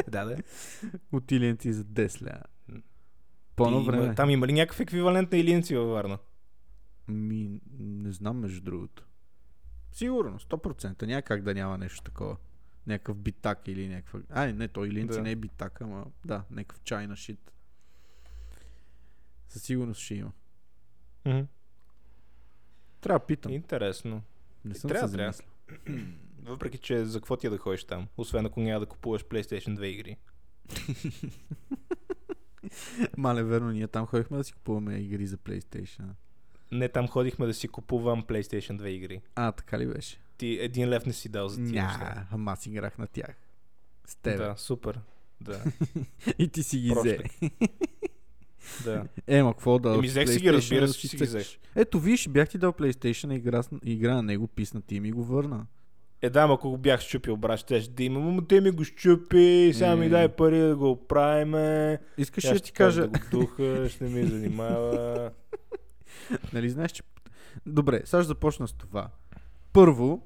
да, да. От иленци за 10 ля. По-на Ти има- време. Там има ли някакъв еквивалент на илиенци във Варна? Ми, не знам между другото. Сигурно, 100%. Няма как да няма нещо такова. Някакъв битак или някаква... Ай, не, той илинци Да. не е битак, ама да, някакъв чайна шит. Със сигурност ще има. Трябва да питам. Интересно. Не съм трябва, се трябва. Въпреки, че за какво ти е да ходиш там? Освен ако няма да купуваш PlayStation 2 игри. Мале, верно, ние там ходихме да си купуваме игри за PlayStation. Не, там ходихме да си купувам PlayStation 2 игри. А, така ли беше? Ти един лев не си дал за тия неща. Ама аз играх на тях. С тебе. Да, супер. Да, И ти си ги взе. Да. Е, ма какво да Еми, взех си ги, разбира се, че си ги цъкаш. Ето, виж, бях ти дал PlayStation игра, игра на него, писна ти и ми го върна. Е, да, ако го бях щупил, брат, ще да има. Ама те ми го щупи, сега ми Е. дай пари да го оправиме. Искаш ли да ще ти кажа, Да го духаш, не ми занимава. нали знаеш, че... Добре, сега ще започна с това. Първо,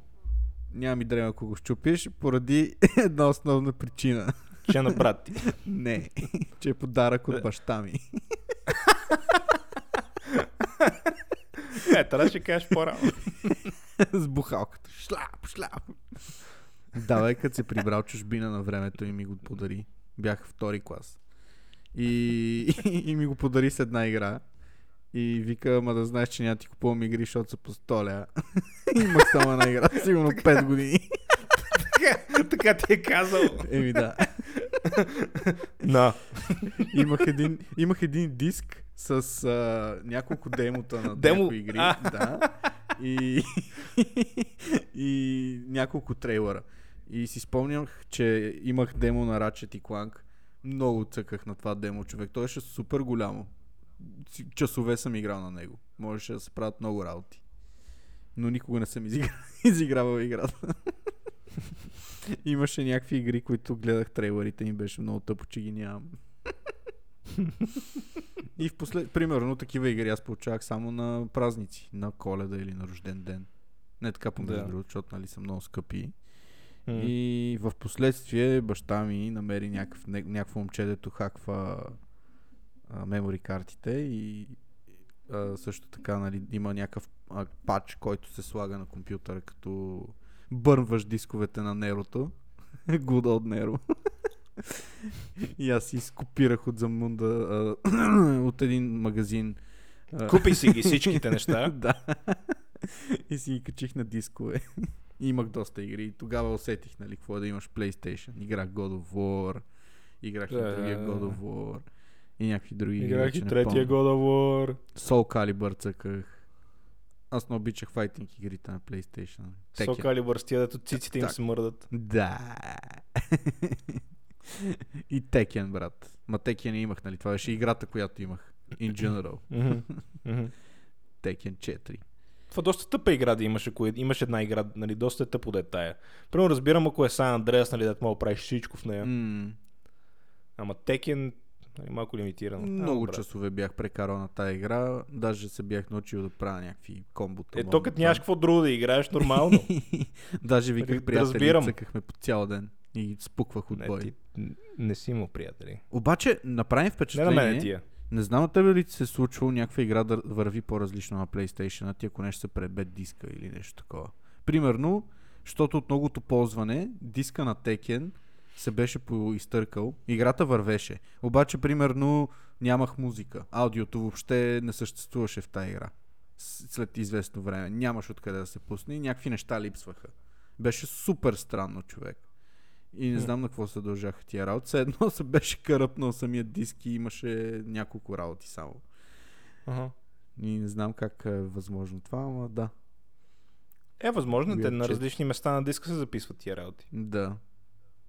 няма ми дреме ако го щупиш, поради една основна причина. Че на брат ти. Не, че е подарък от баща ми. Е, трябваше да кажеш по-рано. с бухалката. Шляп, шляп. Да, бе, като се прибрал чужбина на времето и ми го подари. Бях втори клас. И, и ми го подари с една игра. И вика, ама да знаеш, че няма ти купувам игри, защото са по столя. Имах само една игра, сигурно 5 години. така, така ти е казал. Еми да. На. Имах един, имах един диск с а, няколко демота на Демо? някои игри. Да. И, и няколко трейлера. И си спомнях, че имах демо на Ratchet и Clank. Много цъках на това демо, човек. Той беше супер голямо. Часове съм играл на него. Можеше да се правят много работи. Но никога не съм изиграл, изигравал играта. Имаше някакви игри, които гледах трейлерите и беше много тъпо, че ги нямам. и в послед... Примерно такива игри аз получавах само на празници, на коледа или на рожден ден. Не така помежду Да. другото, защото нали са много скъпи. М. И в последствие баща ми намери някакъв, ня- някакво момче, дето хаква а, мемори картите и а, също така нали, има някакъв а, пач, който се слага на компютъра, като бърнваш дисковете на Нерото. Good old Nero. и аз си скопирах от Замунда от един магазин. Купи си ги всичките неща. да. и си ги качих на дискове. И Имах доста игри. И тогава усетих, нали, какво е да имаш PlayStation. Играх God of War. Играх и другия God of War. И някакви други игри. Играх и третия. God of War. Soul Calibur цъках. Аз не обичах файтинг игрите на PlayStation. Со калибър с тия, дето циците им Так. се мърдат. Да. и Tekken, брат. Ма Tekken имах, нали? Това беше играта, която имах. In general. Tekken 4. Това доста тъпа игра да имаш, ако е- имаш една игра, нали, доста е тъпо да е тая. Примерно разбирам, ако е Сан Андреас, нали, да мога правиш всичко в нея. М. Ама Текен, нали, малко лимитирано. Много А, брат. часове бях прекарал на тази игра. Даже се бях научил да правя някакви комбота. Е, то като нямаш какво друго да играеш, нормално. Даже виках Нали, приятели, разбирам. цъкахме по цял ден и спуквах от не, бой. ти, н- не си имал приятели. Обаче направи Не на впечатление. мене тия. Не знам на тебе ли ти се е случвало някаква игра да върви по-различно на PlayStation, а ти ако нещо се пребет диска или нещо такова. Примерно, защото от многото ползване, диска на Tekken се беше поизтъркал, играта вървеше. Обаче, примерно, нямах музика. Аудиото въобще не съществуваше в тази игра. След известно време. Нямаш откъде да се пусне и някакви неща липсваха. Беше супер странно, човек. И не знам на какво се дължаха тия работи. Едно се беше каръпнал самия диск и имаше няколко работи само. Ага. И не знам как е възможно това, ама да. Е, възможно, те Weird на различни места на диска се записват тия работи. Да.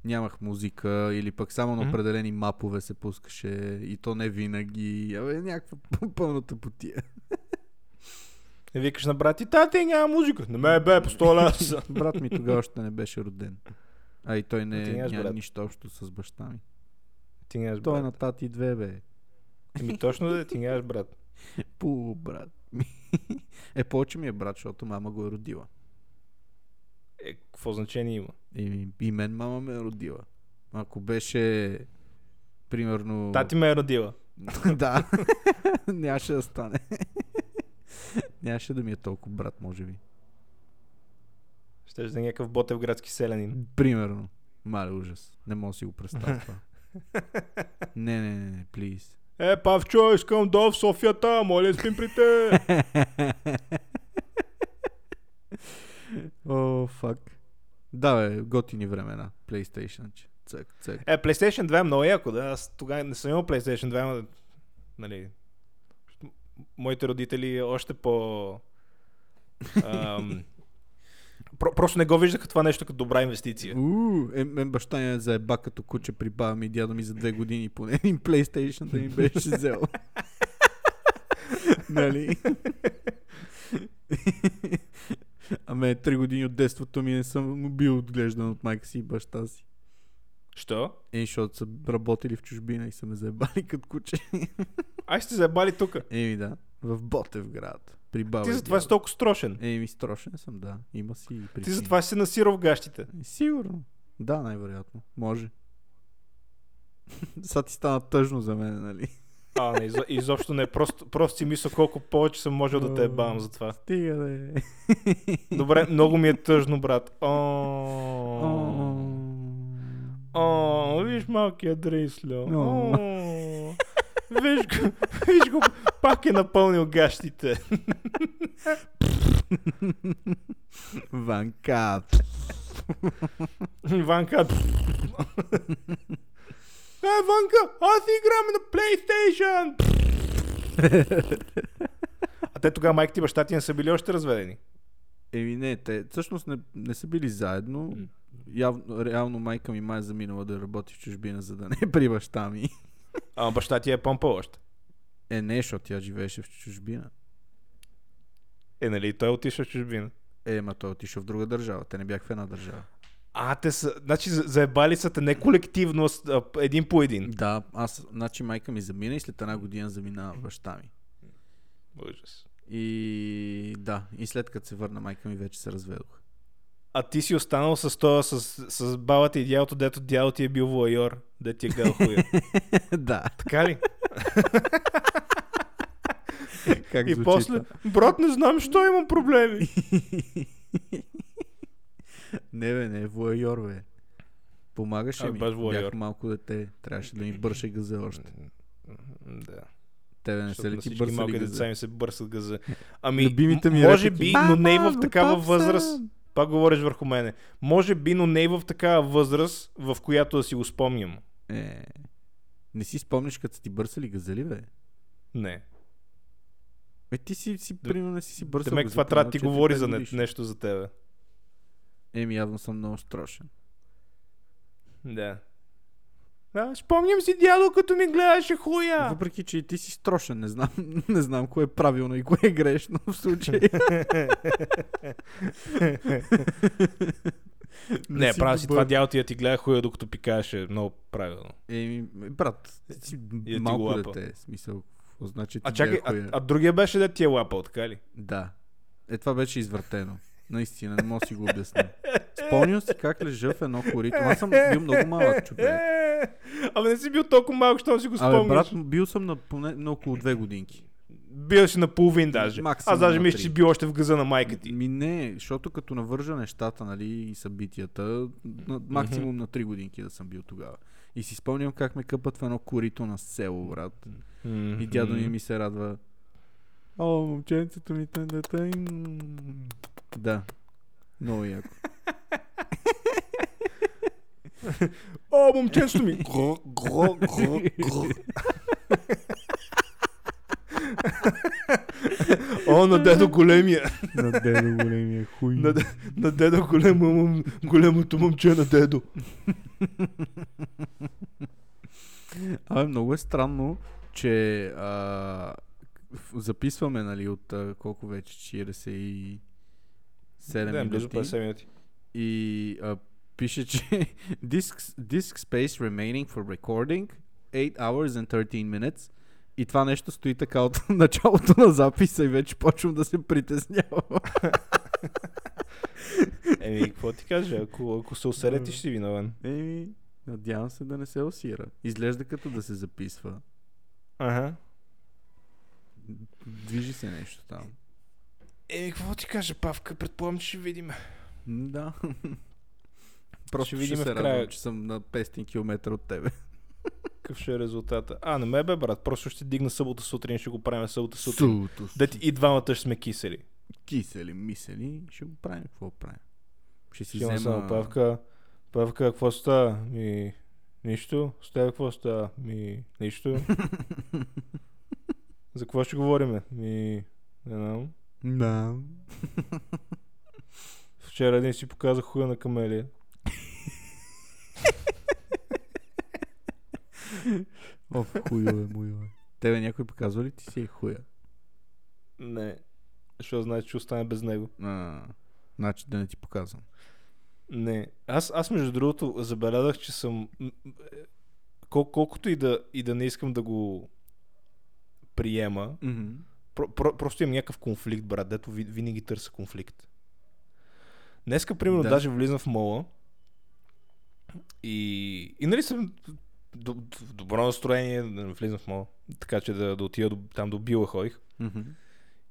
Нямах музика или пък само на определени мапове се пускаше и то не винаги. Абе, някаква пълната потия. И викаш на брат ти, тати, няма музика. Не ме бе, по 100 лева. Брат ми тогава още не беше роден. А и той не няма брат. нищо общо с баща ми. Ти нямаш Той е брат. на тати две, бе. Еми точно да ти нямаш брат. Пу, брат. Е, повече ми е брат, защото мама го е родила. Е, какво значение има? И, и мен мама ме е родила. Ако беше, примерно... Тати ме е родила. да. Нямаше да стане. Нямаше да ми е толкова брат, може би. Ще да е някакъв ботев градски селянин. Примерно. Мале ужас. Не мога да си го представя това. не, не, не, не, плиз. Е, Павчо, искам да в Софията, моля, спим при те. О, фак. Да, бе, готини времена. PlayStation. Цък, цък. Е, PlayStation 2 е много яко, да. Аз тогава не съм имал PlayStation 2, ама, нали, моите родители още по... Ам, про- просто не го виждаха това нещо като добра инвестиция. Уу, е, мен баща ми е заеба като куче при баба ми и дядо ми за две години поне един PlayStation да ми беше взел. нали? Аме три години от детството ми не съм бил отглеждан от майка си и баща си. Що? Е, защото са работили в чужбина и са ме заебали като куче. Ай сте заебали тук. Еми да, в Ботев град. При баба Ти и затова си толкова строшен. Еми, строшен съм, да. Има си причини. Ти затова си насирал в гащите. Е, Сигурно. Да, най-вероятно. Може. Сега ти стана тъжно за мен, нали? А, не, изо, изобщо не. Просто, просто си мисля колко повече съм можел да те бавам за това. Стига да е. Добре, много ми е тъжно, брат. О, О, виж малкия Дрисло. О. О, Виж го, виж го, пак е напълнил гащите. Ванка. Ванка. Е, Ванка, аз играм на PlayStation. а те тогава майка ти и баща ти не са били още разведени. Еми не, те всъщност не, не са били заедно. Явно, реално майка ми май е заминала да работи в чужбина, за да не е при баща ми. А баща ти е помпал още. Е, не, защото тя живееше в чужбина. Е, нали и той отишъл в чужбина. Е, ма той отишъл в друга държава. Те не бяха в една държава. А, те са, значи за- заебали са те не колективно, а един по един. Да, аз, значи майка ми замина и след една година замина баща ми. Ужас. И да, и след като се върна майка ми вече се разведох. А ти си останал с това, с, с бабата и дядото, дето дядо ти е бил воайор, да ти е гал хуя. да. така ли? Как и после, брат, не знам, що имам проблеми. не бе, не, воайор бе. Помагаше А, ми. баш. Бях малко дете. Трябваше да ми бърше газа още. Да. Тебе не са ли ти всички малки бърсали деца им се бърсат газа. Ами, Любимите ми може реплики, би, но не и в «Мама, такава възраст. съм!» Пак говориш върху мене. Може би, но не и в такава възраст, в която да си го спомням. Е, не си спомниш като са ти бърсали газали, бе? Не. Е, ти си, си примерно си си бърсал Демек, това трябва да ти говори 4-5 за не, нещо за тебе. Еми, явно съм много строшен. Да. А, спомням си дядо, като ми гледаше хуя. Въпреки, че и ти си строшен, не знам, не знам кое е правилно и кое е грешно в случая. Не, си прави си това дядо ти да ти гледа хуя, докато пикаеше много правилно. Еми, брат, ти си ти малко го лапа. дете, в смисъл. Значи ти А чакай, а, а другия беше да ти е лапал, така ли? Да. Е, това беше извъртено. Наистина, не мога да си го обясня. Спомням си как лежа в едно корито. Аз съм бил много малък човек. Абе не си бил толкова малък, що си го Абе, спомняш. брат, бил съм на, поне, на около две годинки. Бил си на половин даже. Максимум Аз даже мисля, три. че бил още в газа на майка ти. Ми не, защото като навържа нещата, нали, и събитията, на, максимум на 3 годинки да съм бил тогава. И си спомням как ме къпат в едно корито на село, брат. И дядо ми ми се радва. О, момченцето ми тън дете. Да. Много яко. О, момченцето ми! Гро, гро, гро, гро. О, на дедо големия. На дедо големия хуй. На, на дедо големо, големото момче на дедо. Абе, много е странно, че а, записваме, нали, от а, колко вече, 47 Да, минути. 50 минути. И а, пише, че disk, disk space remaining for recording 8 hours and 13 minutes. И това нещо стои така от началото на записа и вече почвам да се притеснявам. Еми, какво ти кажа? Ако, ако се усеретиш, си виновен. Еми, надявам се да не се осира. Изглежда като да се записва. Ага. Движи се нещо там. Еми, какво ти кажа, Павка? Предполагам, че ще видим. Да. Просто Ще ще, видим се в радвам, че съм на 500 км от тебе. Какъв ще е резултата? А, не ме бе, брат. Просто ще дигна събота сутрин, ще го правим събота сутрин. Суто. Да и двамата ще сме кисели. Кисели, мисели, ще го правим. Какво правим? Ще си Ще взема... само Павка. Павка, какво става? Ми... Нищо. С теб какво става? Ми... Нищо. За какво ще говорим? Ми... Не знам. Да. Вчера един си показах хуя на камелия. О, хуйове, муйове. Тебе някой показва ли ти си е хуя? Не. Защото знае, че остане без него. А, значи да не ти показвам. Не. Аз, аз между другото забелязах, че съм... е, Кол, колкото и да, и да не искам да го приема, Mm-hmm. про, про, просто имам някакъв конфликт, брат, дето ви, винаги търся конфликт. Днеска, примерно, Да. да. даже влизам в мола и, и нали съм до, в добро настроение, да влизам в мола, така че да, да отида до, там до Била ходих. Mm-hmm.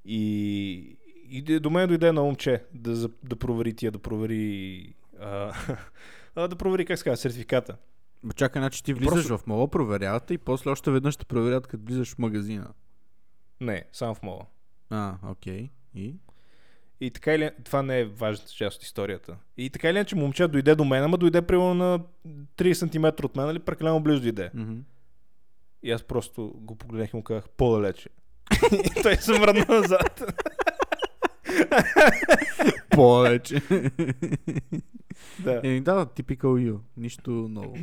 И, и до мен дойде едно момче да, да провери тия, да провери а, да провери, как се казва, сертификата. Ма чакай, значи ти влизаш Просто- в мола, проверяват и после още веднъж те проверят, като влизаш в магазина. Не, само в мола. А, окей. И? И така или това не е важната част от историята. И така или иначе момче дойде до мен, ама дойде примерно на 30 см от мен, нали прекалено близо дойде. Mm-hmm. И аз просто го погледнах и му казах по-далече. и той се мръдна назад. Повече. Да, Еми да, typical you. Нищо ново.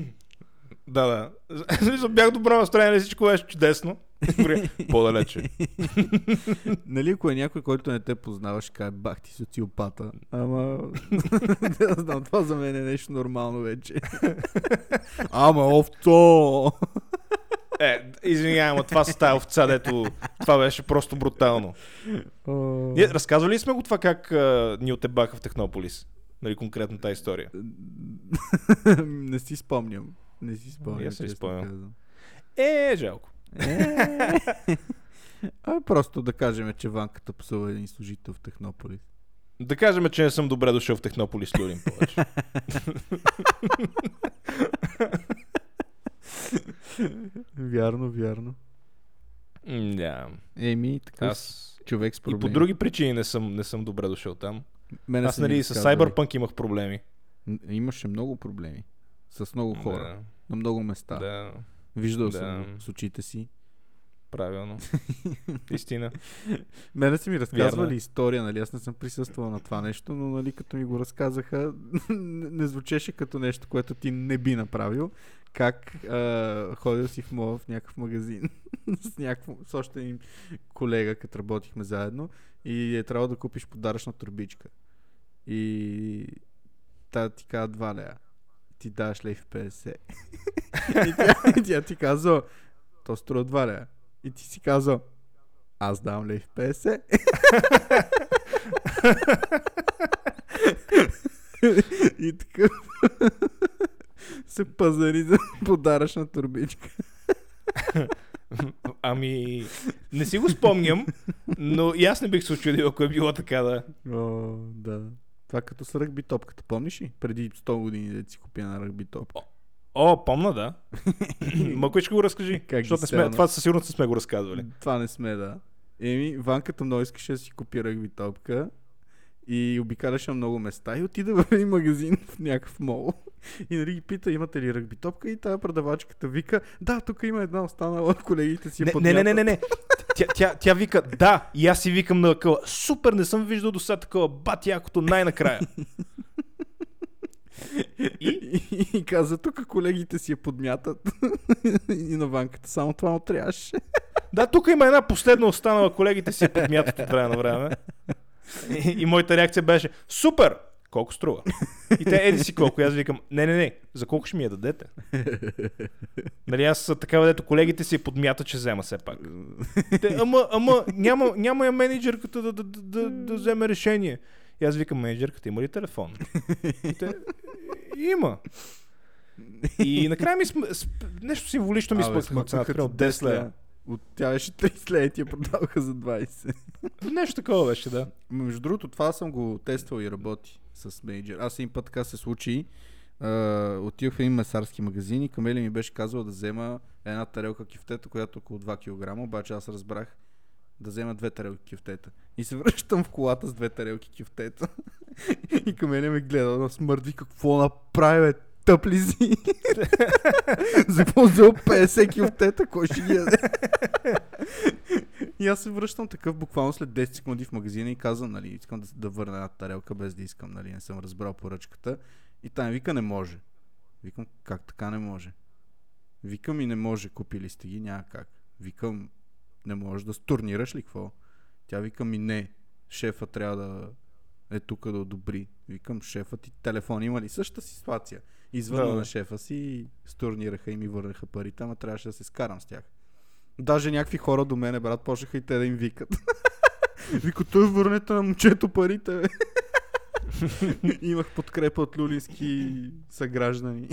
Да. да. Смисъл, Бях добро настроение, всичко беше чудесно. По-далече. Нали, ако е някой, който не те познава, ще каже, бах ти социопата. Ама, не знам, това за мен е нещо нормално вече. Ама овцо! Е, извинявам, но това с тази овца, дето това беше просто брутално. Ние разказвали ли сме го това как а, ни отебаха в Технополис? Нали, конкретно тази история. не си спомням. Не си спомням. И аз честно спомням. казано. Е, жалко. Е. А просто да кажем, че ванката псува един служител в Технополис. Да кажем, че не съм добре дошъл в Технополис, Люрин повече. Вярно, вярно. Да. Еми, така Аз човек с и проблеми. по други причини не съм, не съм добре дошъл там. Мене Аз нали с. Cyberpunk имах проблеми. Имаше много проблеми. С много хора. Да, На много места. да, Виждал Да. съм с очите си. правилно. Истина. Мене са ми разказвали Вярно е. история, нали? Аз не съм присъствал на това нещо, но нали, като ми го разказаха, не звучеше като нещо, което ти не би направил. Как а, ходил си в мола в някакъв магазин с, някакво, с още един колега, като работихме заедно и е трябвало да купиш подаръчна турбичка. И та ти казва 2 лея. Ти даваш лев 50. и, тя, и тя ти казва, то струва 2 лея. И ти си казва, аз давам лев 50. и така се пазари за подаръчна турбичка. Ами, не си го спомням, но и аз не бих се очудил, ако е било така, да. О, да. Това като с ръгби топката, помниш ли? Преди 100 години да си купя на ръгби топка. О, помна, да. Ще го разкажи? Как Защото не сме, това със сигурност сме го разказвали. Това не сме, да. Еми, Ванката много искаше да си купи ръгби топка и обикаляше на много места и отида в един магазин в някакъв мол и нали ги пита, имате ли ръгби топка и тая продавачката вика, да, тук има една останала, колегите си Не, не, не, не, не, подмятат». не. Тя, тя, тя вика, да, и аз си викам на къла, супер, не съм виждал до сега такова, бати якото най-накрая. И? И, и каза, тук колегите си я подмятат и на Ванката само това му трябваше. Да, тук има една последна останала, колегите си я подмятат от време на време. И, и моята реакция беше, супер, колко струва? И те, еди си колко, и аз викам, не, не, не, за колко ще ми я дадете? Нали аз са такава, дето колегите си я подмятат, че взема все пак. Те, ама, ама, няма, няма я менеджерката да, да, да, да, вземе решение. И аз викам, менеджерката има ли телефон? И те, има. И накрая ми см... нещо символично ми спъкнаха цената, примерно 10 лева. От тя беше 30 лея и ти я продаваха за 20. Нещо такова беше, да. Между другото, това съм го тествал и работи с менеджер. Аз един път така се случи. Uh, отидох в един месарски магазин и Камели ми беше казал да взема една тарелка кифтета, която е около 2 кг, обаче аз разбрах да взема две тарелки кифтета. И се връщам в колата с две тарелки кифтета. и Камели ме гледа на смърт, какво направи, бе, тъп ли си? За какво взел 50 кифтета, кой ще ги яде? И аз се връщам такъв буквално след 10 секунди в магазина и казвам, нали, искам да, да върна една тарелка без да искам, нали, не съм разбрал поръчката. И там вика, не може. Викам, как така не може? Викам и не може, купили сте ги, няма как. Викам, не може да стурнираш ли какво? Тя вика ми не, шефа трябва да е тук да одобри. Викам, шефът и телефон има ли същата ситуация? Извън Да. на шефа си стурнираха и ми върнаха парите, ама трябваше да се скарам с тях. Даже някакви хора до мене, брат, почнаха и те да им викат. Вика, той върнете на момчето парите, бе. Имах подкрепа от люлински съграждани.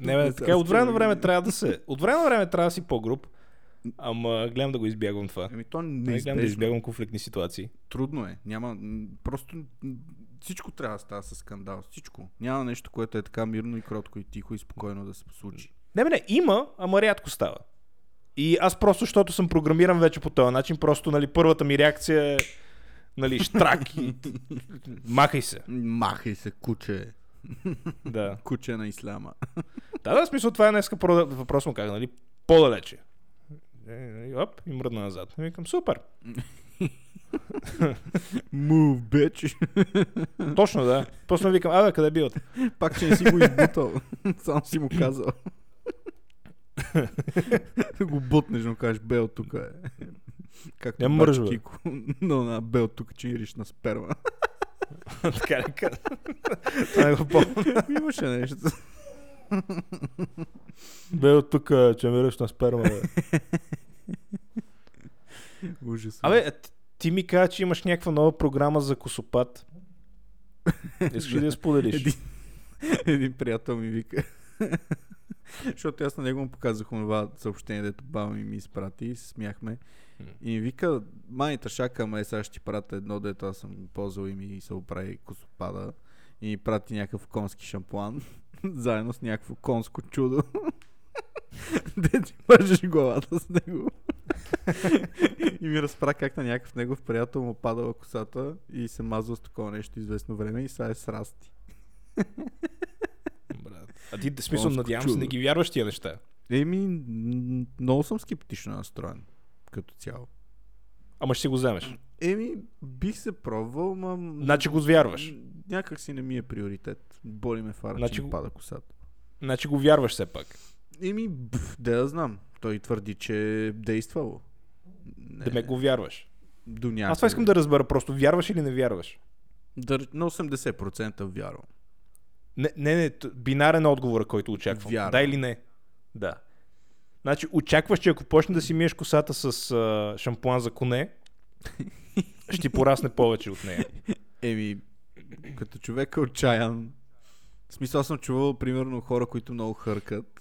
Не, бе, така, от време на време трябва да се. От време на време трябва да си по-груп. Ама гледам да го избягвам това. Ами то Не гледам да избягвам конфликтни ситуации. Трудно е. Няма. Просто всичко трябва да става с скандал. Всичко. Няма нещо, което е така мирно и кротко и тихо и спокойно да се случи. Не, не, има, ама рядко става. И аз просто, защото съм програмиран вече по този начин, просто, нали, първата ми реакция е, нали, штрак и махай се. Махай се, куче. Да. Куче на исляма. Да, да, в смисъл, това е днеска про- въпрос му как, нали, по-далече. Е, е, Оп, и мръдна назад. И викам, супер. Move, bitch. Точно, да. После викам, абе, къде биват? Пак, че не си го избутал. Само си му казал. го бутнеш, но кажеш, Бел тук е. Както бач мръж, бе. Кико. Но на Бел тук чириш на сперма. така ли каза? Това не го помня. Имаше нещо. Бе от тук, че мираш на сперма. Бе. Ужас. Абе, ти, ми каза, че имаш някаква нова програма за косопад. Искаш ли да я споделиш? Един, един приятел ми вика. Защото аз на него му показах това съобщение, дето баба ми ми изпрати и се смяхме. И ми вика, манита шака, ме сега ще ти пратя едно, дето аз съм ползвал и ми се оправи косопада. И ми прати някакъв конски шампуан, заедно с някакво конско чудо. Де ти мържеш главата с него. и ми разпра как на някакъв негов приятел му падала косата и се мазва с такова нещо известно време и сега е с расти. Брат. А ти, смисъл, надявам се, не ги вярваш тия неща. Еми, много съм скептично настроен като цяло. Ама ще си го вземеш. Еми, бих се пробвал, ма... Значи го вярваш. Някак си не ми е приоритет. Боли ме фара, Значи че го- пада косата. Значи го вярваш все пак. Еми, бф, да я знам. Той твърди, че е действало. Не, Да ме го вярваш. До някъде. Аз това искам да разбера просто. Вярваш или не вярваш? Да, на 80% вярвам. Не, не, не бинарен отговор, който очаквам. Вярвам. Да или не? Да. Значи, очакваш, че ако почне да си миеш косата с а, шампуан за коне, ще ти порасне повече от нея. Еми, като човек е отчаян. В смисъл, съм чувал, примерно, хора, които много хъркат,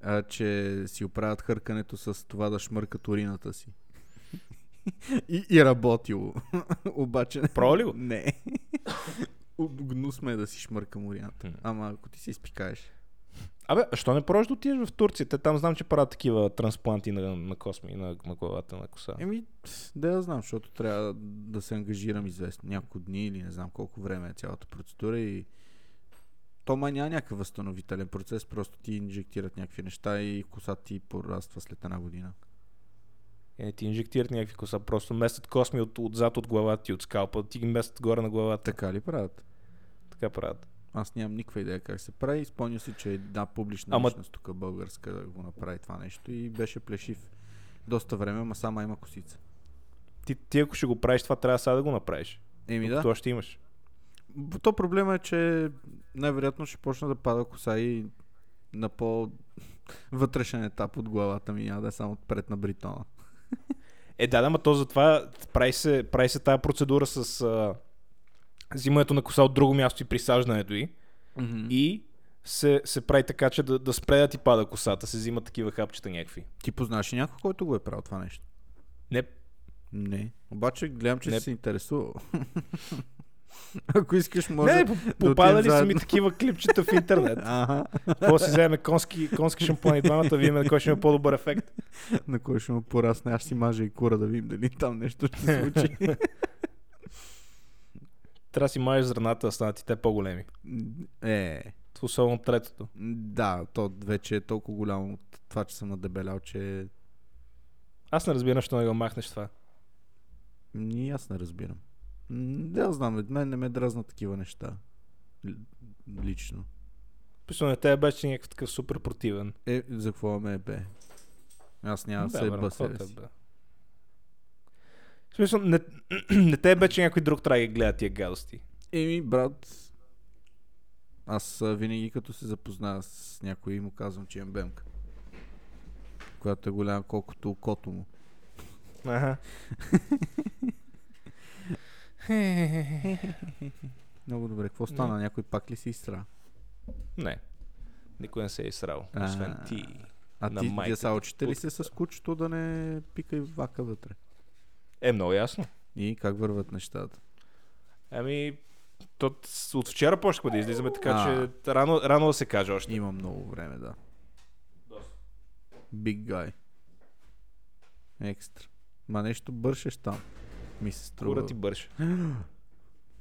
а, че си оправят хъркането с това да шмъркат урината си. И, и работило. Обаче... Пробва ли го? Не. Гнус ме е да си шмъркам урината. Ама ако ти се изпикаеш. Абе, що не пробваш да отидеш в Турция? Те там знам, че правят такива транспланти на, на косми, на, на главата на коса. Еми, да я знам, защото трябва да се ангажирам известно няколко дни или не знам колко време е цялата процедура и то май няма някакъв възстановителен процес, просто ти инжектират някакви неща и косата ти пораства след една година. Е, ти инжектират някакви коса, просто местят косми от, отзад от главата ти, от скалпа, ти ги местят горе на главата. Така ли правят? Така правят. Аз нямам никаква идея как се прави. Спомня си, че една публична Ама- личност тук българска го направи това нещо и беше плешив доста време, ама сама има косица. Ти, ти ако ще го правиш, това трябва сега да го направиш. Еми да. Това ще имаш. То проблема е, че най-вероятно ще почна да пада коса и на по вътрешен етап от главата ми, няма да е само отпред на бритона. Е, да, да, ма то затова прави се, прави се тази процедура с а, взимането на коса от друго място и присаждането й. Mm-hmm. И се, се прави така, че да, да спре да ти пада косата, се взимат такива хапчета някакви. Ти познаваш ли някой, който го е правил това нещо? Не, Не. Обаче гледам, че Не. си се интересува. Ако искаш, може не, да по- попадали са ми такива клипчета в интернет. Ага. Какво си вземе конски, конски шампуани двамата, видим на кой ще има по-добър ефект. На кой ще му порасне, аз си мажа и кура да видим дали там нещо ще се случи. Трябва да си мажеш зърната, да станат и те по-големи. е, Особено третото. да, то вече е толкова голямо от това, че съм надебелял, че Аз не разбирам, защо не го махнеш това. Ни аз не разбирам. Да, знам, мен не ме дразнат такива неща. Лично. Писано не те беше някакъв такъв супер противен. Е, за какво ме е бе? Аз няма да се еба себе си. бе? В смисъл, не, не те бе, че някой друг трябва да ги гледа тия гадости. Еми, брат, аз винаги като се запозная с някой му казвам, че имам бемка. Която е голяма колкото окото му. Ага. Много добре. Какво стана? Някой пак ли си изстра? не. Никой не се е изсрал. Освен ти. А На ти, ти учите ли се с кучето да не пика и вака вътре? Е, много ясно. И как върват нещата? Ами, то от вчера почнахме да излизаме, така А. че рано, рано да се каже още. Има много време, да. Big guy. Екстра. Ма нещо бършеш там. Ми се струва. Кура ти бърше.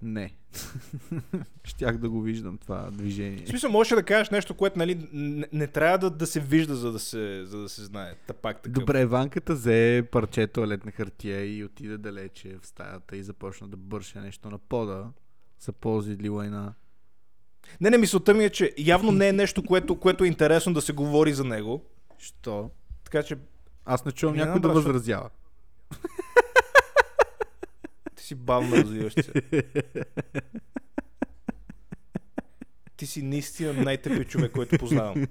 Не. Щях да го виждам това В движение. смисъл, можеш да кажеш нещо, което нали, не, не трябва да, да се вижда, за да се, за да се знае. Та пак такъв. Добре, Ванката взе парче туалетна хартия и отиде далече в стаята и започна да бърше нещо на пода за ползи лайна. Не, не, мисълта ми е, че явно не е нещо, което, което е интересно да се говори за него. Що? Така че Аз не чувам Не някой да възразява. ти си бавно развиващ се. Ти си наистина най-тъпият човек, който познавам.